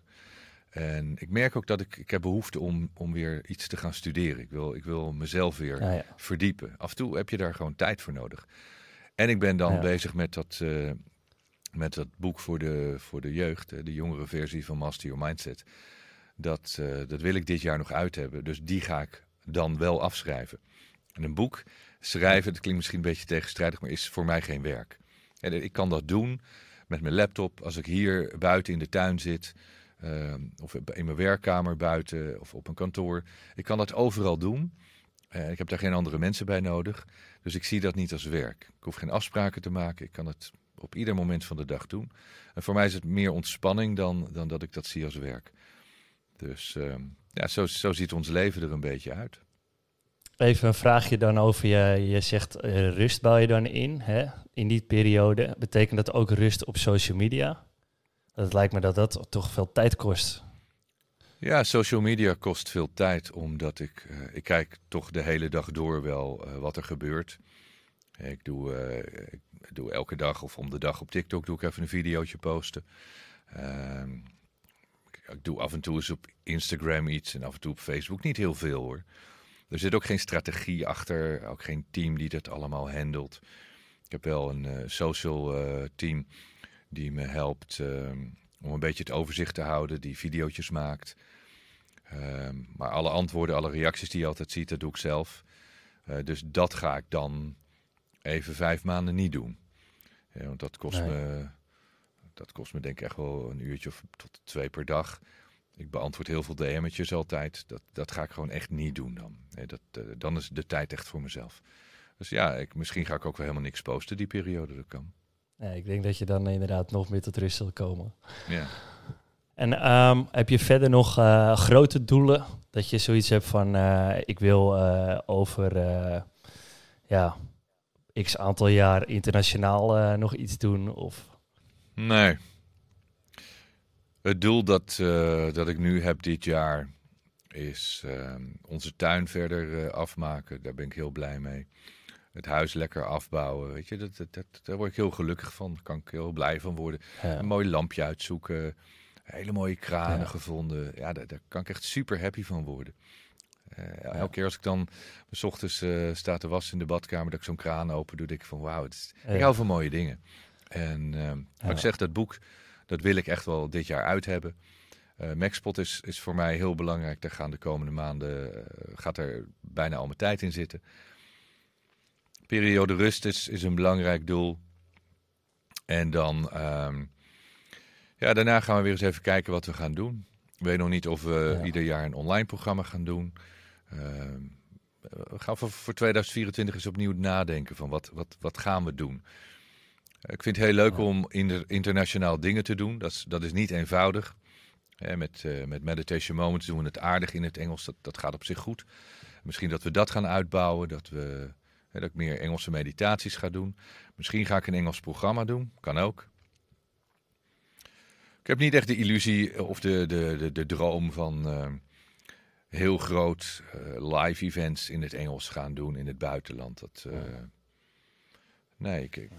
En ik merk ook dat ik, ik heb behoefte om, om weer iets te gaan studeren. Ik wil, ik wil mezelf weer ja. verdiepen. Af en toe heb je daar gewoon tijd voor nodig. En ik ben dan Ja. bezig met dat, eh, met dat boek voor de, voor de jeugd, de jongere versie van Master Your Mindset. Dat, uh, dat wil ik dit jaar nog uit hebben. Dus die ga ik dan wel afschrijven. En een boek schrijven, dat klinkt misschien een beetje tegenstrijdig, maar is voor mij geen werk. En ik kan dat doen met mijn laptop als ik hier buiten in de tuin zit. Uh, of in mijn werkkamer buiten of op een kantoor. Ik kan dat overal doen. Uh, ik heb daar geen andere mensen bij nodig. Dus ik zie dat niet als werk. Ik hoef geen afspraken te maken. Ik kan het op ieder moment van de dag doen. En voor mij is het meer ontspanning dan, dan dat ik dat zie als werk. Dus uh, ja, zo, zo ziet ons leven er een beetje uit. Even een vraagje dan over je. Je zegt uh, rust bouw je dan in, hè? in die periode. Betekent dat ook rust op social media? Het lijkt me dat dat toch veel tijd kost. Ja, social media kost veel tijd, omdat ik, uh, ik kijk toch de hele dag door wel uh, wat er gebeurt. Ik doe, uh, ik doe elke dag of om de dag op TikTok doe ik even een videootje posten. Ehm, ik doe af en toe eens op Instagram iets en af en toe op Facebook. Niet heel veel hoor. Er zit ook geen strategie achter, ook geen team die dat allemaal handelt. Ik heb wel een social team die me helpt uh, om een beetje het overzicht te houden, die video's maakt. Uh, maar alle antwoorden, alle reacties die je altijd ziet, dat doe ik zelf. Uh, dus dat ga ik dan even vijf maanden niet doen. Ja, want dat kost, nee. me, dat kost me denk ik echt wel een uurtje of tot twee per dag. Ik beantwoord heel veel DM'tjes altijd. Dat, dat ga ik gewoon echt niet doen dan. Nee, dat, uh, dan is de tijd echt voor mezelf. Dus ja, ik, misschien ga ik ook wel helemaal niks posten die periode dat kan. Ja, ik denk dat je dan inderdaad nog meer tot rust zal komen. Ja. En um, heb je verder nog uh, grote doelen? Dat je zoiets hebt van, uh, ik wil uh, over ja, x aantal jaar internationaal nog iets doen? Of? Nee. Het doel dat, dat ik nu heb dit jaar is ehm, onze tuin verder afmaken. Daar ben ik heel blij mee het huis lekker afbouwen. Weet je, dat, dat, dat, daar word ik heel gelukkig van. Daar kan ik heel blij van worden. Ja. Een mooi lampje uitzoeken. Hele mooie kranen ja. gevonden. Ja, daar, daar, kan ik echt super happy van worden. Uh, ja. Elke keer als ik dan s ochtends uh, sta te wassen in de badkamer, dat ik zo'n kraan open doe, denk ik van wauw, ik hou van mooie dingen. En uh, ik zeg, dat boek, dat wil ik echt wel dit jaar uit hebben. Uh, Maxpot is, is voor mij heel belangrijk. Daar gaan de komende maanden, gaat er bijna al mijn tijd in zitten periode rust is, is een belangrijk doel. En dan, um, ja, daarna gaan we weer eens even kijken wat we gaan doen. Ik weet nog niet of we ja. ieder jaar een online programma gaan doen. Uh, we gaan voor, voor 2024 eens opnieuw nadenken van wat, wat, wat gaan we doen. Ik vind het heel leuk om inter, internationaal dingen te doen. Dat is, dat is niet eenvoudig. Met, uh, met Meditation Moments doen we het aardig in het Engels. Dat, dat gaat op zich goed. Misschien dat we dat gaan uitbouwen. Dat we dat ik meer Engelse meditaties ga doen. Misschien ga ik een Engels programma doen. Kan ook. Ik heb niet echt de illusie of de, de, de, de droom van uh, heel groot uh, live events in het Engels gaan doen in het buitenland. Dat, uh, nee, ik, ik,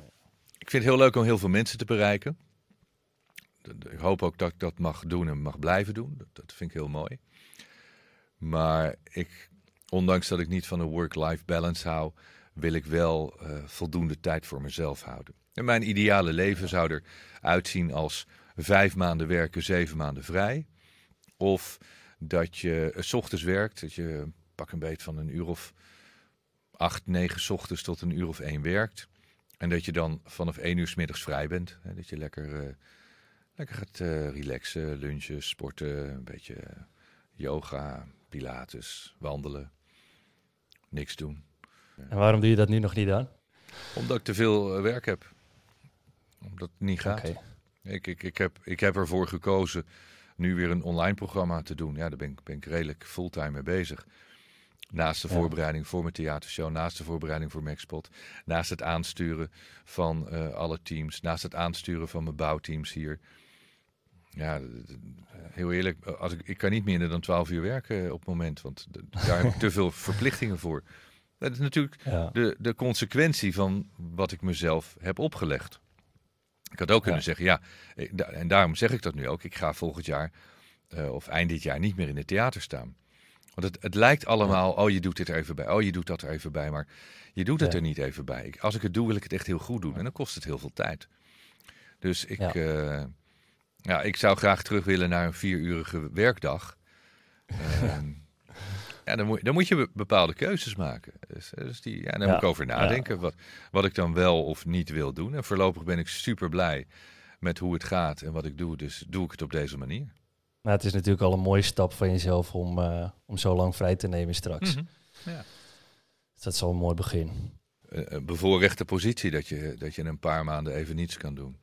ik vind het heel leuk om heel veel mensen te bereiken. Ik hoop ook dat ik dat mag doen en mag blijven doen. Dat, dat vind ik heel mooi. Maar ik, ondanks dat ik niet van een work-life balance hou, wil ik wel uh, voldoende tijd voor mezelf houden. En mijn ideale leven zou eruit zien als vijf maanden werken, zeven maanden vrij. Of dat je uh, s ochtends werkt, dat je pak een beet van een uur of acht, negen ochtends tot een uur of één werkt. En dat je dan vanaf één uur s middags vrij bent. Hè, dat je lekker, uh, lekker gaat relaxen, lunchen, sporten, een beetje yoga, pilates, wandelen. Niks doen. En waarom doe je dat nu nog niet dan? Omdat ik te veel uh, werk heb. Omdat het niet gaat. Okay. Ik, ik, ik, heb, ik heb ervoor gekozen nu weer een online programma te doen. Ja, daar ben ik, ben ik redelijk fulltime mee bezig. Naast de ja. voorbereiding voor mijn theatershow, naast de voorbereiding voor Maxpot, naast het aansturen van uh, alle teams, naast het aansturen van mijn bouwteams hier. Ja, heel eerlijk, als ik, ik kan niet minder dan 12 uur werken op het moment, want daar heb ik te veel *laughs* verplichtingen voor. Dat is natuurlijk ja. de, de consequentie van wat ik mezelf heb opgelegd. Ik had ook kunnen ja. zeggen, ja, en daarom zeg ik dat nu ook. Ik ga volgend jaar uh, of eind dit jaar niet meer in het theater staan. Want het, het lijkt allemaal, oh je doet dit er even bij, oh je doet dat er even bij, maar je doet het er niet even bij. Als ik het doe, wil ik het echt heel goed doen en dan kost het heel veel tijd. Dus ik, Ja. ja. ja, ik zou graag terug willen naar een vierurige werkdag. *laughs* Ehm, ja, dan moet, dan moet je be- bepaalde keuzes maken. Dus, dus die, ja, daar Ja, moet ik over nadenken. Wat, wat ik dan wel of niet wil doen. En voorlopig ben ik super blij met hoe het gaat en wat ik doe. Dus doe ik het op deze manier. Maar het is natuurlijk al een mooie stap van jezelf om, eh, om zo lang vrij te nemen straks. Mhm. Dus dat is al een mooi begin. Een- een bevoorrechte positie dat je, dat je een paar maanden even niets kan doen.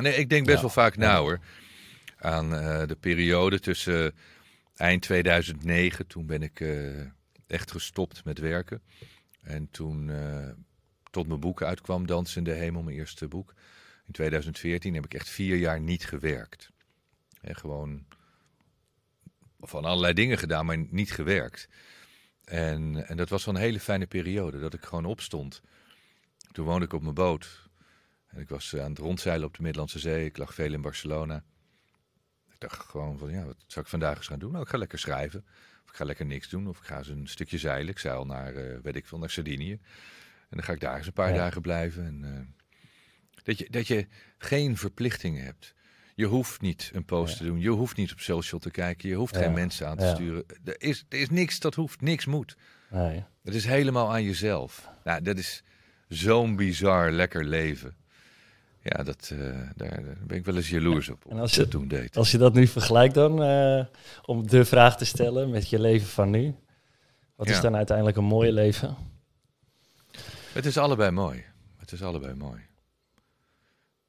Nee, ik denk best Ja. wel vaak na Ja. hoor. Aan eh, de periode tussen eind 2009, toen ben ik eh, echt gestopt met werken. En toen eh, tot mijn boek uitkwam, Dans in de Hemel, mijn eerste boek. In 2014 heb ik echt vier jaar niet gewerkt. En gewoon van allerlei dingen gedaan, maar niet gewerkt. En, en dat was wel een hele fijne periode, dat ik gewoon opstond. Toen woonde ik op mijn boot. En ik was eh, aan het rondzeilen op de Middellandse Zee. Ik lag veel in Barcelona. Ik dacht gewoon van, ja, wat zou ik vandaag eens gaan doen? Nou, ik ga lekker schrijven. Of ik ga lekker niks doen. Of ik ga eens een stukje zeilen. Ik zeil naar, eh, weet ik veel, naar Sardinië. En dan ga ik daar eens een paar Ja. dagen blijven. En, eh, dat, je, dat je geen verplichtingen hebt. Je hoeft niet een post Ja. te doen. Je hoeft niet op social te kijken. Je hoeft Ja. geen mensen aan te sturen. Er is, er is niks dat hoeft. Niks moet. Nee. Het is helemaal aan jezelf. Nou, dat is zo'n bizar lekker leven. Ja, dat, eh, daar, daar ben ik wel eens jaloers op. En als je- dat toen deed. Als je dat nu vergelijkt dan, eh, om de vraag te stellen met je leven van nu. Wat is dan uiteindelijk een mooie leven? Het is allebei mooi. Het is allebei mooi.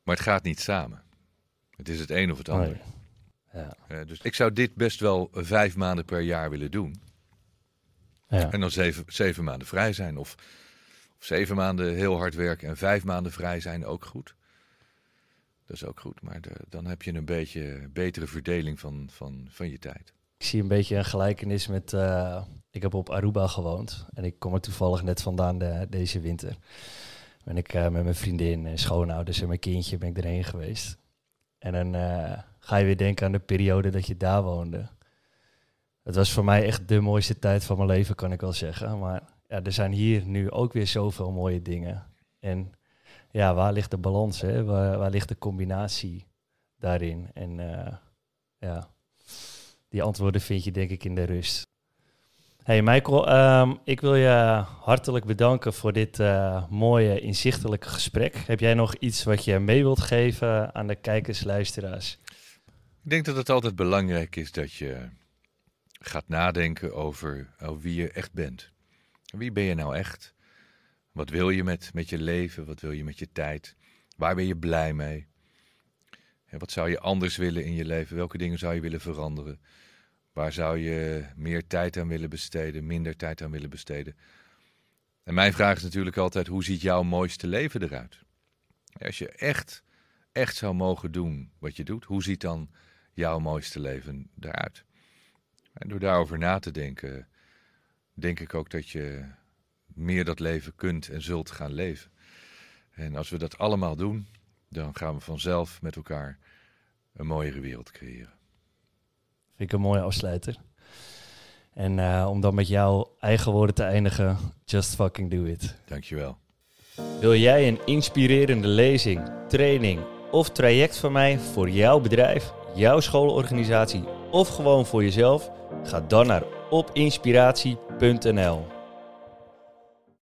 Maar het gaat niet samen. Het is het een of het ander. Nee. Ja. Eh, dus ik zou dit best wel vijf maanden per jaar willen doen. Ja. En dan zeven, zeven maanden vrij zijn. Of, of zeven maanden heel hard werken en vijf maanden vrij zijn ook goed. Dat is ook goed. Maar dan heb je een beetje betere verdeling van, van, van je tijd. Ik zie een beetje een gelijkenis met. eh, ik heb op Aruba gewoond en ik kom er toevallig net vandaan de, deze winter. Ben ik eh, met mijn vriendin en schoonouders en mijn kindje ben ik erheen geweest. En dan eh, ga je weer denken aan de periode dat je daar woonde. Het was voor mij echt de mooiste tijd van mijn leven, kan ik wel zeggen. Maar ja, er zijn hier nu ook weer zoveel mooie dingen. En ja, waar ligt de balans? Hè? Waar, ligt de combinatie daarin? En eh, ja, die antwoorden vind je denk ik in de rust. Hey Michael, ehm, ik wil je hartelijk bedanken voor dit eh, mooie, inzichtelijke gesprek. Heb jij nog iets wat je mee wilt geven aan de kijkers, luisteraars? Ik denk dat het altijd belangrijk is dat je gaat nadenken over, over wie je echt bent. Wie ben je nou echt? Wat wil je met, met je leven? Wat wil je met je tijd? Waar ben je blij mee? En wat zou je anders willen in je leven? Welke dingen zou je willen veranderen? Waar zou je meer tijd aan willen besteden, minder tijd aan willen besteden? En mijn vraag is natuurlijk altijd: hoe ziet jouw mooiste leven eruit? Als je echt, echt zou mogen doen wat je doet, hoe ziet dan jouw mooiste leven eruit? En door daarover na te denken, denk ik ook dat je meer dat leven kunt en zult gaan leven. En als we dat allemaal doen, dan gaan we vanzelf met elkaar een mooiere wereld creëren. Vind ik een mooie afsluiter. En eh, om dan met jouw eigen woorden te eindigen, just fucking do it. Dankjewel. Wil jij een inspirerende lezing, training of traject van mij voor jouw bedrijf, jouw schoolorganisatie of gewoon voor jezelf? Ga dan naar opinspiratie.nl.